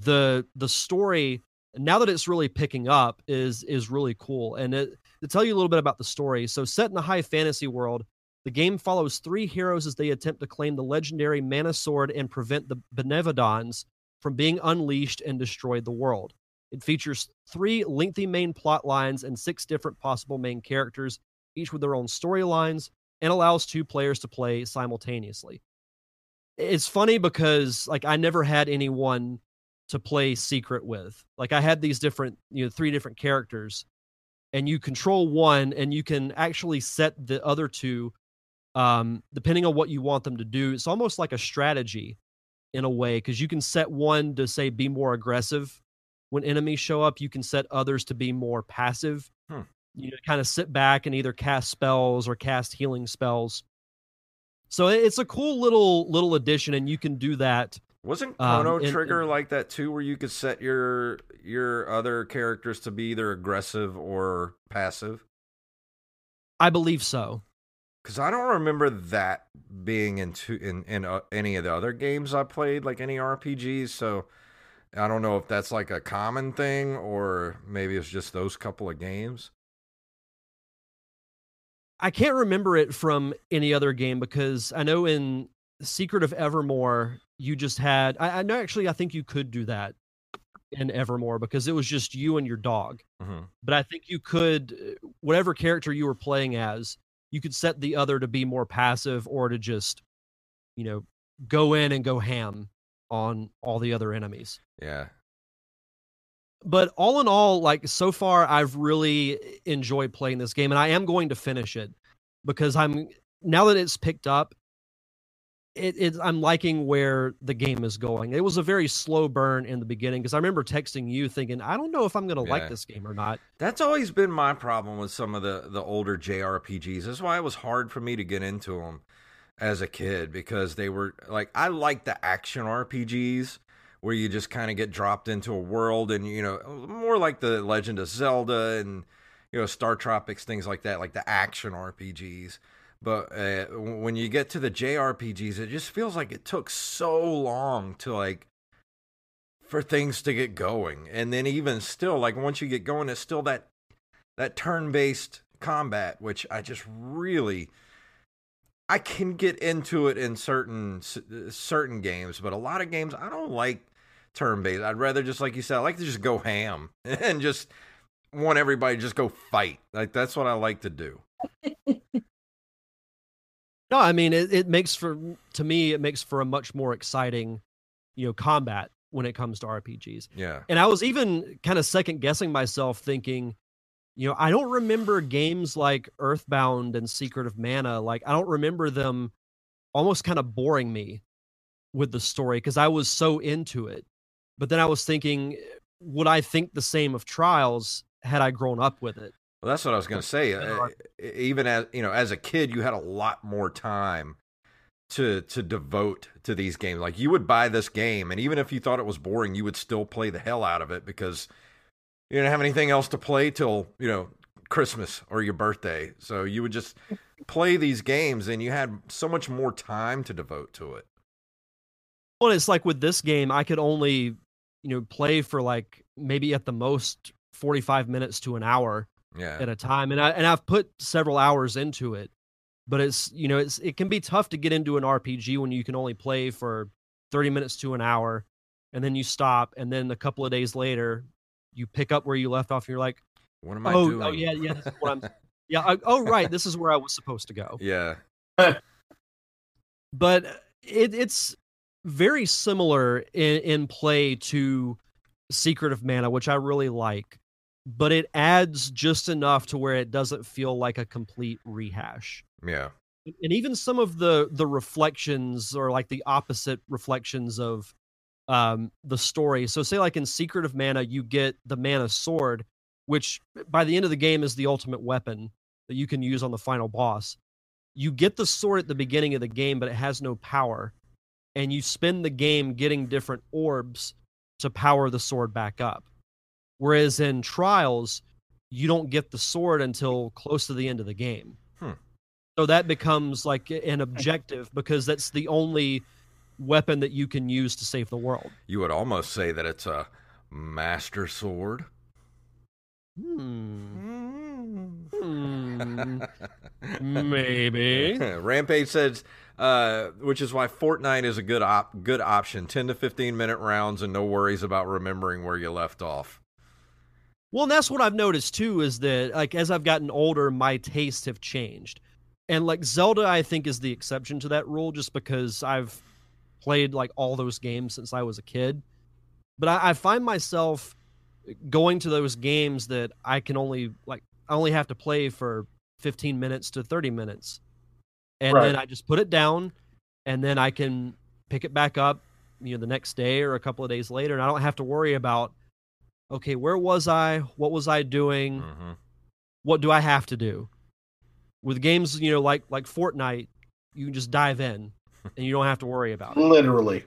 the the story now that it's really picking up is is really cool and it, to tell you a little bit about the story so set in a high fantasy world the game follows three heroes as they attempt to claim the legendary mana sword and prevent the benevodons from being unleashed and destroy the world it features three lengthy main plot lines and six different possible main characters, each with their own storylines, and allows two players to play simultaneously. It's funny because like I never had anyone to play secret with. Like I had these different, you know, three different characters, and you control one, and you can actually set the other two, um, depending on what you want them to do. It's almost like a strategy, in a way, because you can set one to say be more aggressive when enemies show up. You can set others to be more passive. Hmm. You know, kind of sit back and either cast spells or cast healing spells. So it's a cool little little addition, and you can do that. Wasn't Um, Chrono and- Trigger like that too, where you could set your your other characters to be either aggressive or passive? I believe so. Because I don't remember that being into in in uh, any of the other games I played, like any RPGs. So I don't know if that's like a common thing or maybe it's just those couple of games. I can't remember it from any other game because I know in Secret of Evermore you just had. I, I know actually I think you could do that in Evermore because it was just you and your dog. hmm But I think you could, uh, whatever character you were playing as, you could set the other to be more passive or to just, you know, go in and go ham on all the other enemies. Yeah. but all in all like so far i've really enjoyed playing this game and i am going to finish it because i'm now that it's picked up it, it i'm liking where the game is going it was a very slow burn in the beginning because i remember texting you thinking i don't know if i'm going to Yeah. like this game or not That's always been my problem with some of the the older JRPGs. That's why it was hard for me to get into them as a kid because they were like I like the action RPGs where you just kind of get dropped into a world and you know more like the Legend of Zelda and you know Star Tropics things like that like the action RPGs. But uh, when you get to the JRPGs, it just feels like it took so long to like for things to get going. And then even still, like once you get going, it's still that that turn-based combat, which I just really I can get into it in certain certain games, but a lot of games I don't like turn-based. I'd rather just like you said, I like to just go ham and just want everybody to just go fight. Like that's what I like to do. no i mean it, it makes for to me it makes for a much more exciting you know combat when it comes to rpgs Yeah. And I was even kind of second guessing myself, thinking, you know, I don't remember games like Earthbound and Secret of Mana. Like, I don't remember them almost kind of boring me with the story because I was so into it. But then I was thinking, would I think the same of Trials had I grown up with it? Well, that's what I was going to say. Uh, even as you know, as a kid, you had a lot more time to to devote to these games. Like you would buy this game, and even if you thought it was boring, you would still play the hell out of it because you didn't have anything else to play till you know Christmas or your birthday. So you would just play these games, and you had so much more time to devote to it. Well, it's like with this game, I could only, you know, play for like maybe at the most 45 minutes to an hour Yeah, at a time and I and I've put several hours into it but it's you know it's it can be tough to get into an RPG when you can only play for 30 minutes to an hour and then you stop and then a couple of days later you pick up where you left off and you're like what am I oh, oh doing? oh yeah yeah this is what I'm yeah I, oh right this is where I was supposed to go. Yeah, but it, it's very similar in, in play to Secret of Mana, which I really like, but it adds just enough to where it doesn't feel like a complete rehash. yeah, And even some of the the reflections or like the opposite reflections of um the story. So say like in Secret of Mana, you get the mana sword, which by the end of the game is the ultimate weapon that you can use on the final boss. You get the sword at the beginning of the game, but it has no power. And you spend the game getting different orbs to power the sword back up. Whereas in Trials, you don't get the sword until close to the end of the game. Hmm. So that becomes like an objective because that's the only weapon that you can use to save the world. you would almost say that it's a master sword. Hmm. Hmm. Maybe. Rampage says, uh, which is why Fortnite is a good op- good option. Ten to fifteen minute rounds and no worries about remembering where you left off. Well, and that's what I've noticed too is that like as I've gotten older, my tastes have changed. And like Zelda, I think is the exception to that rule just because I've played like all those games since I was a kid. but I, I find myself going to those games that I can only like I only have to play for 15 minutes to 30 minutes. And Right. then I just put it down and then I can pick it back up, you know, the next day or a couple of days later and I don't have to worry about okay, where was I? What was I doing? Mhm. What do I have to do? With games, you know, like like Fortnite, you can just dive in and you don't have to worry about it. Literally.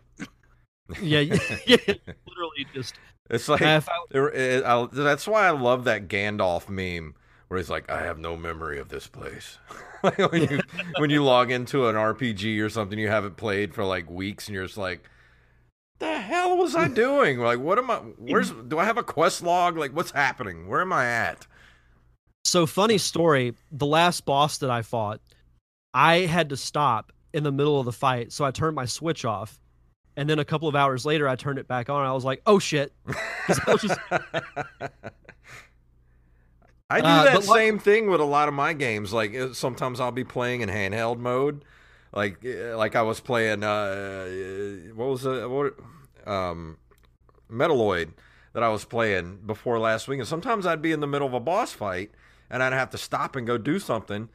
Yeah, yeah, yeah, literally just It's like I, It- it- I- that's why I love that Gandalf meme where he's like, "I have no memory of this place." like when you when you log into an RPG or something you haven't played for like weeks, and you're just like, "The hell was I doing? Like, what am I? Where's? Do I have a quest log? Like, what's happening? Where am I at?" So funny story. The last boss that I fought, I had to stop in the middle of the fight, so I turned my switch off, and then a couple of hours later, I turned it back on. I was like, "Oh shit!" I just- I do Uh, that same thing with a lot of my games. Like sometimes I'll be playing in handheld mode, like uh, like I was playing. Uh, what was it? What um, Metaloid that I was playing before last week, and sometimes I'd be in the middle of a boss fight, and I'd have to stop and go do something,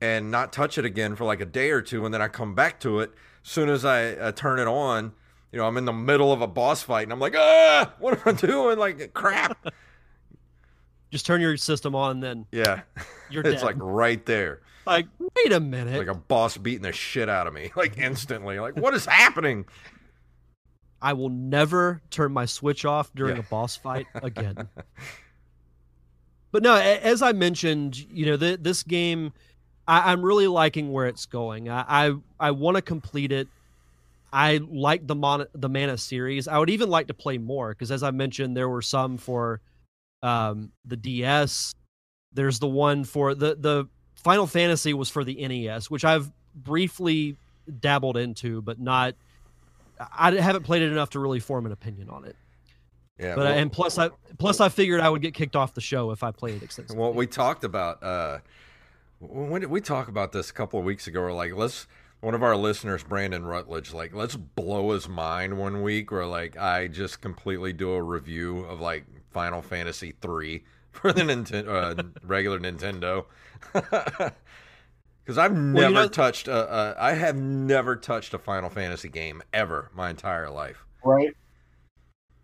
and not touch it again for like a day or two, and then I come back to it. As soon as I uh, turn it on, you know, I'm in the middle of a boss fight, and I'm like, ah, what am I doing? Like crap. just turn your system on, and then Yeah. you're it's like right there. Like, wait a minute. Like a boss beating the shit out of me. Like instantly. Like what is happening? I will never turn my switch off during Yeah. a boss fight again. but no, as I mentioned, you know, th- this game, I- I'm really liking where it's going. I I, I want to complete it. I like the Mon- the Mana series. I would even like to play more because, as I mentioned, there were some for um, the DS. There's the one for the the Final Fantasy was for the NES, which I've briefly dabbled into, but not. I haven't played it enough to really form an opinion on it. Yeah. But well, and plus, I plus I figured I would get kicked off the show if I played it extensively. well, we talked about uh when did we talk about this a couple of weeks ago? We're like, let's one of our listeners, Brandon Rutledge, like, let's blow his mind one week where like I just completely do a review of like Final Fantasy three for the Nintendo uh, regular Nintendo. Because I've never you know- touched a, a, I have never touched a Final Fantasy game ever my entire life. Right?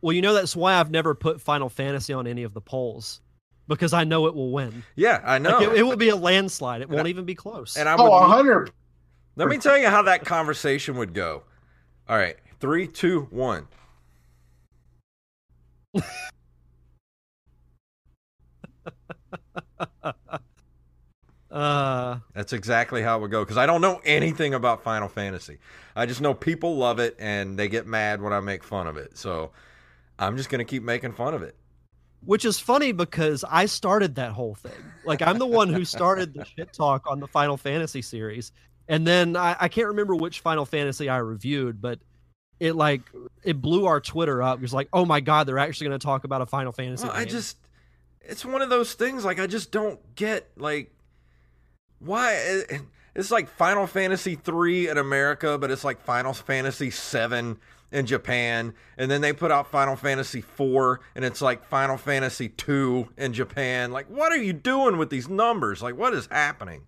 well, you know that's why I've never put Final Fantasy on any of the polls because I know it will win. Yeah, I know. Like, it, it will be a landslide. It won't even be close. and I Oh, would, a hundred. let me tell you how that conversation would go. All right, three, two, one. uh, That's exactly how it would go because I don't know anything about Final Fantasy. I just know people love it and they get mad when I make fun of it. So I'm just gonna keep making fun of it. which is funny because I started that whole thing. Like I'm the one who started the shit talk on the Final Fantasy series, and then I, I can't remember which Final Fantasy I reviewed, but it like it blew our Twitter up. It was like, oh my god, they're actually going to talk about a Final Fantasy. Well, I just it's one of those things like I just don't get like why eh, it's like Final Fantasy 3 in America but it's like Final Fantasy 7 in Japan and then they put out Final Fantasy 4 and it's like Final Fantasy 2 in Japan. Like what are you doing with these numbers? Like what is happening?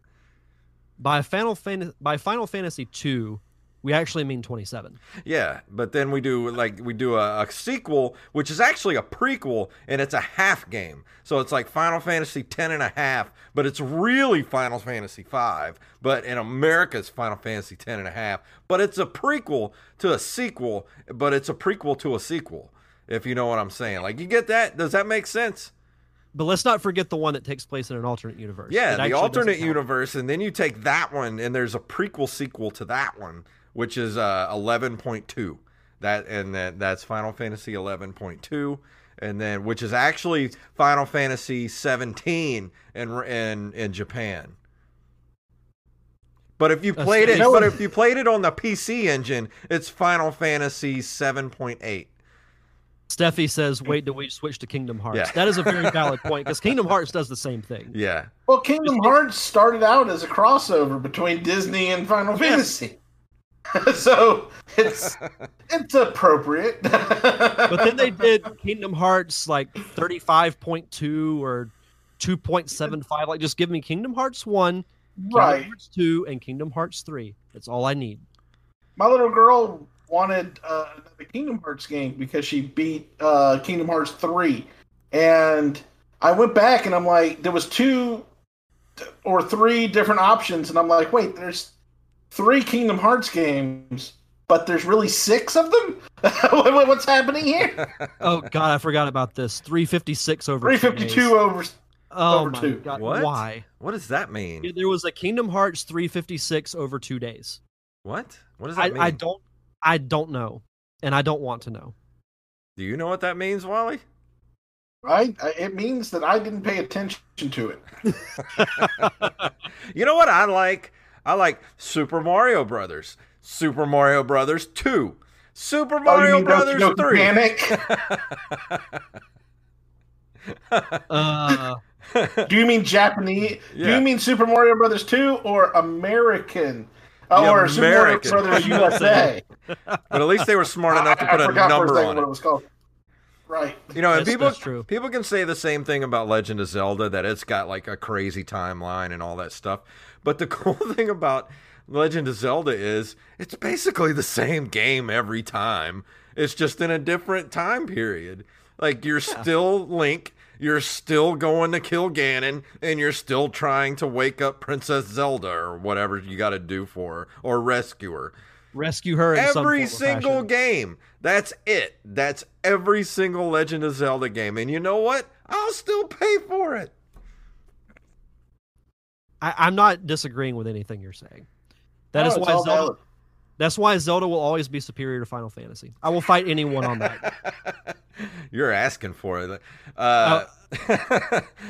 By Final by Final Fantasy two, we actually mean 27. Yeah, but then we do like we do a, a sequel, which is actually a prequel, and it's a half game. So it's like Final Fantasy 10 and a half, but it's really Final Fantasy 5. But in America, it's Final Fantasy 10 and a half. But it's a prequel to a sequel, but it's a prequel to a sequel. If you know what I'm saying, like you get that? Does that make sense? But let's not forget the one that takes place in an alternate universe. Yeah, the alternate universe, and then you take that one, and there's a prequel sequel to that one, which is uh, 11.2. That and that that's Final Fantasy 11.2, and then which is actually Final Fantasy 17 in in in Japan. But if you played it, but if you played it on the PC engine, it's Final Fantasy 7.8. Steffi says, "Wait till we switch to Kingdom Hearts." Yeah. That is a very valid point because Kingdom Hearts does the same thing. Yeah, Well, Kingdom Hearts started out as a crossover between Disney and Final Fantasy. so it's it's appropriate. But then they did Kingdom Hearts like 35.2 or 2.75. Like, just give me Kingdom Hearts 1, Kingdom right. Hearts 2, and Kingdom Hearts 3. That's all I need. My little girl wanted uh, the Kingdom Hearts game because she beat uh, Kingdom Hearts three, and I went back and I'm like, there was two or three different options, and I'm like, wait, there's three Kingdom Hearts games, but there's really six of them. What's happening here? Oh, God, I forgot about this. 356 over three fifty two two fifty over. Oh, over my two. God. What? Why? What does that mean? Yeah, There was a Kingdom Hearts 356 over two days. What? What does that I, mean? I don't. I don't know, and I don't want to know. Do you know what that means, Wally? I, I it means that I didn't pay attention to it. You know what I like? I like Super Mario Brothers, Super Mario Brothers 2, Super Oh, Mario Donkey Brothers Kong 3. Panic? Uh, Do you mean Japanese? Do you mean Super Mario Brothers 2 or American? Oh, The or Super Mario American. Brothers USA. but at least they were smart enough to put I a number on what it. it was called. Right. You know, and That's- people that's true. people can say the same thing about Legend of Zelda that it's got like a crazy timeline and all that stuff. But the cool thing about Legend of Zelda is it's basically the same game every time. It's just in a different time period. Like you're still Link, you're still going to kill Ganon, and you're still trying to wake up Princess Zelda or whatever you got to do for her or rescue her rescue her in every of single fashion. game. That's it. That's every single Legend of Zelda game. And you know what? I'll still pay for it. I, I'm not disagreeing with anything you're saying. That No, is why Zelda. valid. That's why Zelda will always be superior to Final Fantasy. I will fight anyone on that. You're asking for it. Uh,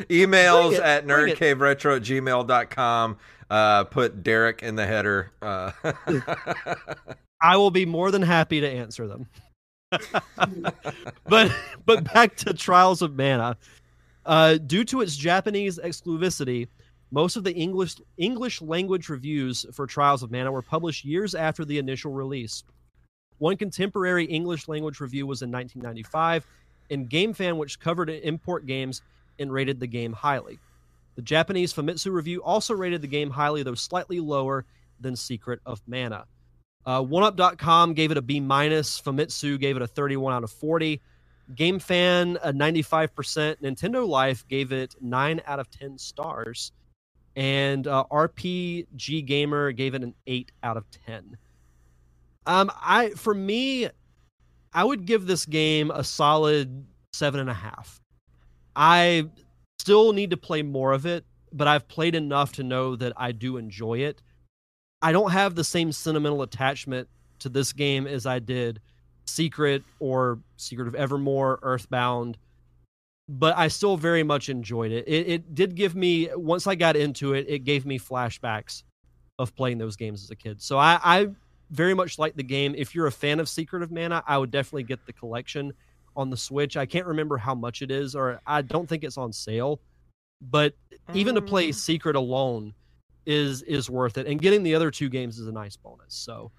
emails it, at nerdcaveretro at gmail.com. Uh, put Derek in the header. Uh, I will be more than happy to answer them. but but back to Trials of Mana. Uh, due to its Japanese exclusivity, most of the English English language reviews for Trials of Mana were published years after the initial release. One contemporary English language review was in 1995, in GameFan, which covered import games and rated the game highly. The Japanese Famitsu review also rated the game highly, though slightly lower than Secret of Mana. Uh, 1UP.com gave it a B minus. Famitsu gave it a 31 out of 40. GameFan a 95%. Nintendo Life gave it 9 out of 10 stars. And uh, RPG Gamer gave it an 8 out of 10. Um, I for me, I would give this game a solid seven and a half. I still need to play more of it, but I've played enough to know that I do enjoy it. I don't have the same sentimental attachment to this game as I did Secret or Secret of Evermore, Earthbound, but I still very much enjoyed it. It, it did give me, once I got into it, it gave me flashbacks of playing those games as a kid. So I, I very much like the game. If you're a fan of Secret of Mana, I would definitely get the collection on the Switch. I can't remember how much it is, or I don't think it's on sale. But even to play mm. Secret alone is is worth it, and getting the other two games is a nice bonus. So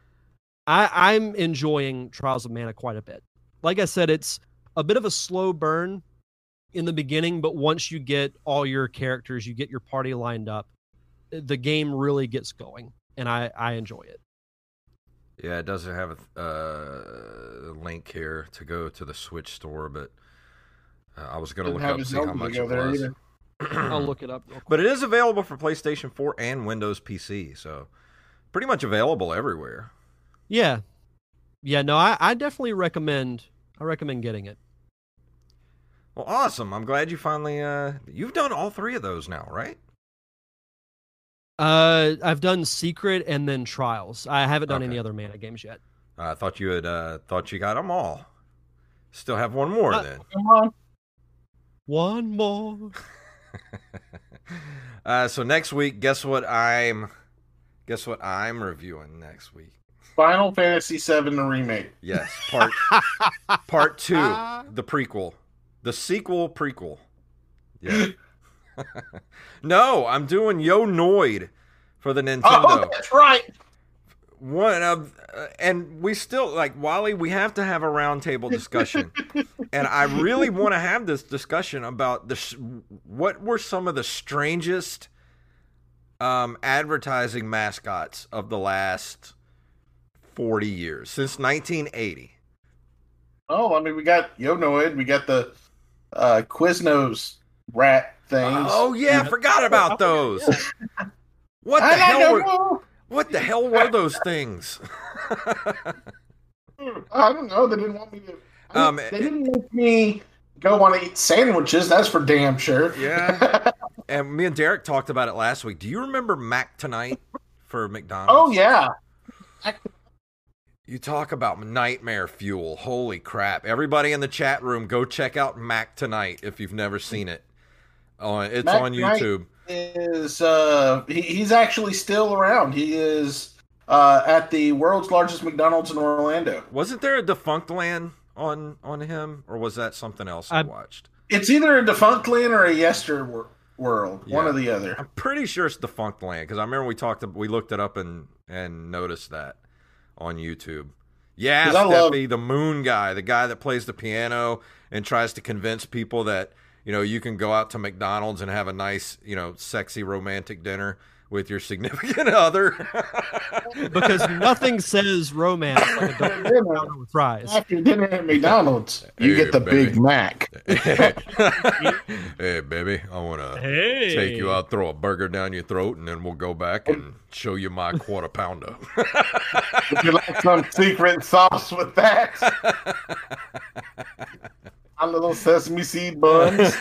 I, I'm enjoying Trials of Mana quite a bit. Like I said, it's a bit of a slow burn in the beginning, but once you get all your characters, you get your party lined up, the game really gets going, and I I enjoy it. yeah, it doesn't have a uh, link here to go to the Switch store, but uh, I was going to Didn't look up his see how much go it was. either. I'll look it up. Real quick. But it is available for PlayStation 4 and Windows PC, so pretty much available everywhere. Yeah, yeah. No, I, I definitely recommend. I recommend getting it. Well, awesome. I'm glad you finally uh you've done all three of those now, right? Uh, I've done Secret and then Trials. I haven't done Okay. any other Mana games yet. I thought you had uh thought you got them all. Still have one more Uh, then. Come on. One more. uh so next week, guess what I'm guess what I'm reviewing next week? Final Fantasy VII the remake. Yes, part part 2, the prequel. The sequel prequel. Yeah. no, I'm doing Yo Noid for the Nintendo. Oh, that's right. one of, uh, and we still like Wally. We have to have a roundtable discussion, and I really want to have this discussion about the sh- what were some of the strangest um, advertising mascots of the last forty years since 1980. Oh, I mean, we got Yonoid, we got the uh, Quiznos rat things. Oh yeah, I forgot about those. What the I hell were know. what the hell were those things? I don't know. They didn't want me to. I Um, they didn't make me go want to eat sandwiches. That's for damn sure. Yeah. and me and Derek talked about it last week. Do you remember Mac Tonight for McDonald's? oh yeah. You talk about nightmare fuel. Holy crap. Everybody in the chat room, go check out Mac Tonight if you've never seen it. Oh, it's Mac on Tonight- YouTube. Is uh he, he's actually still around. He is uh at the world's largest McDonald's in Orlando. Wasn't there a Defunctland on on him or was that something else I I- watched? It's either a Defunctland or a yester wor- world. One Yeah. or the other. I'm pretty sure it's Defunctland because I remember we talked we looked it up and and noticed that on YouTube. Yeah, I love- Steffi, the moon guy, the guy that plays the piano and tries to convince people that you know you can go out to McDonald's and have a nice you know sexy romantic dinner with your significant other. because nothing says romance like a Dinner. with fries. After dinner at McDonald's, you Hey, get the baby. Big Mac. hey, baby, I want to Hey, take you out, throw a burger down your throat, and then we'll go back and show you my quarter pounder. Would you like some secret sauce with that? A little sesame seed buns.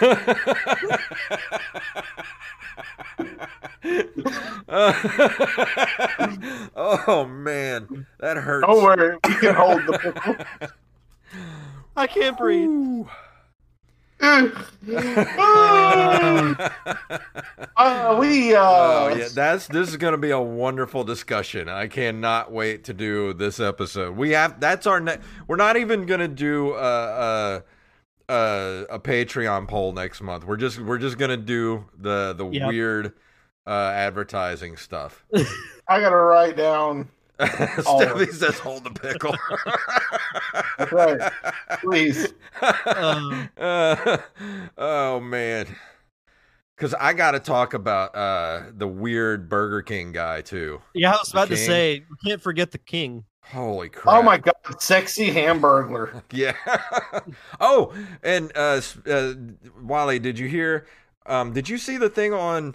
oh man, that hurts. Don't worry, we can hold the pickle. I can't breathe. Ooh. uh, we uh, Oh yeah, that's this is going to be a wonderful discussion. I cannot wait to do this episode. We have that's our next. we're not even going to do a, a a a Patreon poll next month. We're just we're just going to do the the Yep. weird uh advertising stuff. I gotta write down. Steffi says hold the pickle. That's right. Please. Um, Uh, oh man. Cuz I got to talk about uh the weird Burger King guy too. yeah, I was about to say we can't forget the king. Holy crap. Oh my god, sexy hamburger. Yeah. oh, and uh, uh, Wally, did you hear? Um, did you see the thing on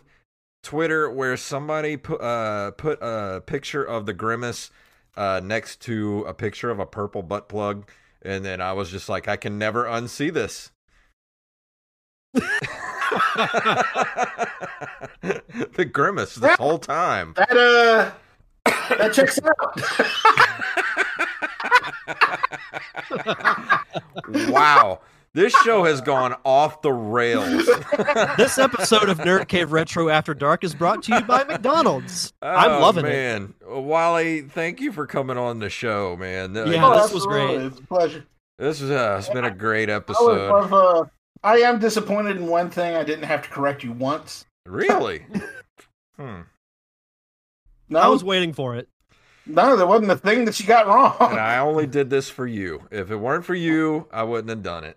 Twitter where somebody put uh put a picture of the grimace uh next to a picture of a purple butt plug, and then I was just like, I can never unsee this. the grimace this whole time. That uh that checks out. Wow. This show has gone off the rails. This episode of Nerd Cave Retro After Dark is brought to you by McDonald's. I'm Oh, loving it. man. Wally, thank you for coming on the show, man. Like, Yeah, Oh, this was great. It's a pleasure. This is uh, it's been a great episode. I've, uh, I am disappointed in one thing. I didn't have to correct you once. Really? Hmm. No, I was waiting for it. no, there wasn't a thing that you got wrong. And I only did this for you. If it weren't for you, I wouldn't have done it.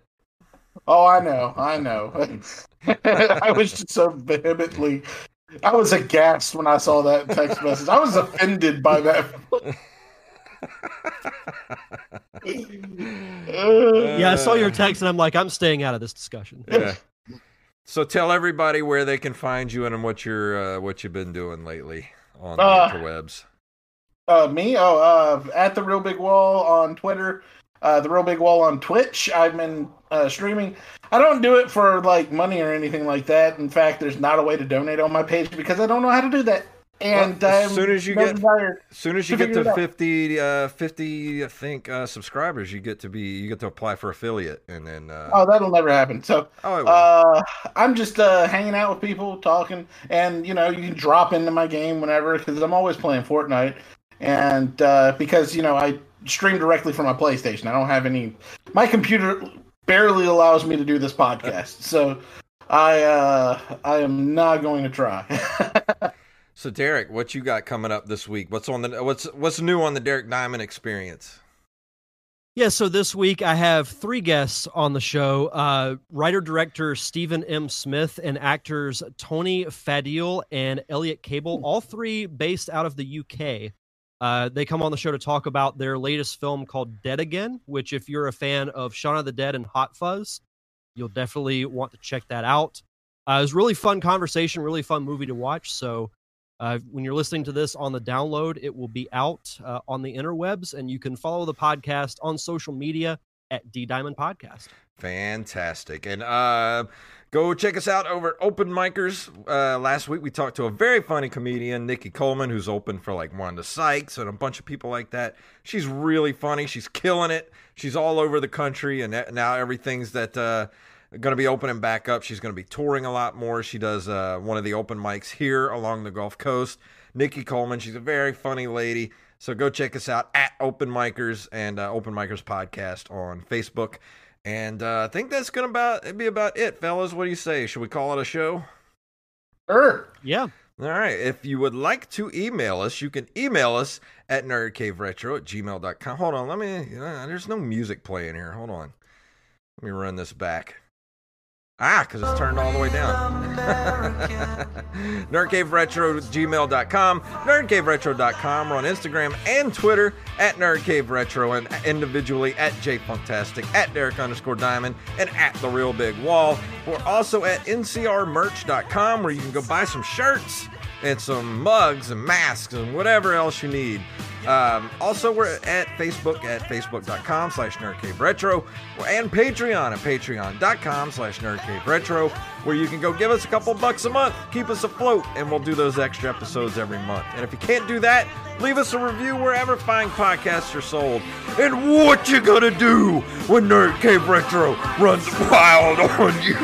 Oh, I know, I know. I was just so vehemently. I was aghast when I saw that text message. I was offended by that. Yeah, I saw your text and I'm like, I'm staying out of this discussion. Yeah. So tell everybody where they can find you and what you're uh, what you've been doing lately on the Uh, interwebs. Uh, me? Oh, uh, at the Real Big Wall on Twitter, uh, the Real Big Wall on Twitch. I've been uh, streaming. I don't do it for like money or anything like that. In fact, there's not a way to donate on my page because I don't know how to do that. And Well, as I'm soon as you get- As soon as you to get to it 50, uh, 50, I think, uh, subscribers, you get to be you get to apply for affiliate, and then uh, oh, that'll never happen. So oh. Uh, I'm just uh, hanging out with people, talking, and you know, you can drop into my game whenever because I'm always playing Fortnite, and uh, because you know I stream directly from my PlayStation. I don't have any. My computer barely allows me to do this podcast, so I uh, I am not going to try. So Derek, what you got coming up this week? What's on the what's what's new on the Derek Diamond experience? Yeah, so this week I have three guests on the show uh, writer director Stephen M. Smith and actors Tony Fadil and Elliot Cable, all three based out of the UK. Uh, they come on the show to talk about their latest film called Dead Again, which, if you're a fan of Shaun of the Dead and Hot Fuzz, you'll definitely want to check that out. Uh, it was really fun conversation, really fun movie to watch. So uh, when you're listening to this on the download, it will be out uh, on the interwebs, and you can follow the podcast on social media at D Diamond Podcast. Fantastic. And uh, go check us out over at Open Micers. Uh, last week we talked to a very funny comedian, Nikki Coleman, who's open for like Wanda Sykes and a bunch of people like that. She's really funny. She's killing it. She's all over the country, and now everything's that. Uh, going to be opening back up. She's going to be touring a lot more. She does uh, one of the open mics here along the Gulf Coast. Nikki Coleman, she's a very funny lady. So go check us out at Open Micers and uh, Open Micers Podcast on Facebook. And uh, I think that's going to about be about it, fellas. What do you say? Should we call it a show? Sure. Yeah. All right. If you would like to email us, you can email us at nerdcaveretro at gmail.com. Hold on. Let me, uh, there's no music playing here. Hold on. Let me run this back. Ah, because it's turned all the way down. NerdCaveRetro, gmail.com, NerdCaveRetro.com. We're on Instagram and Twitter at NerdCaveRetro and individually at JFunktastic, at Derek underscore Diamond, and at The Real Big Wall. We're also at NCRMerch.com where you can go buy some shirts and some mugs and masks and whatever else you need. Um, also, we're at Facebook at facebook.com slash nerdcaveretro and Patreon at patreon.com slash nerdcaveretro where you can go give us a couple bucks a month, keep us afloat, and we'll do those extra episodes every month. And if you can't do that, leave us a review wherever fine podcasts are sold. And what you gonna do when Nerd Cave Retro runs wild on you?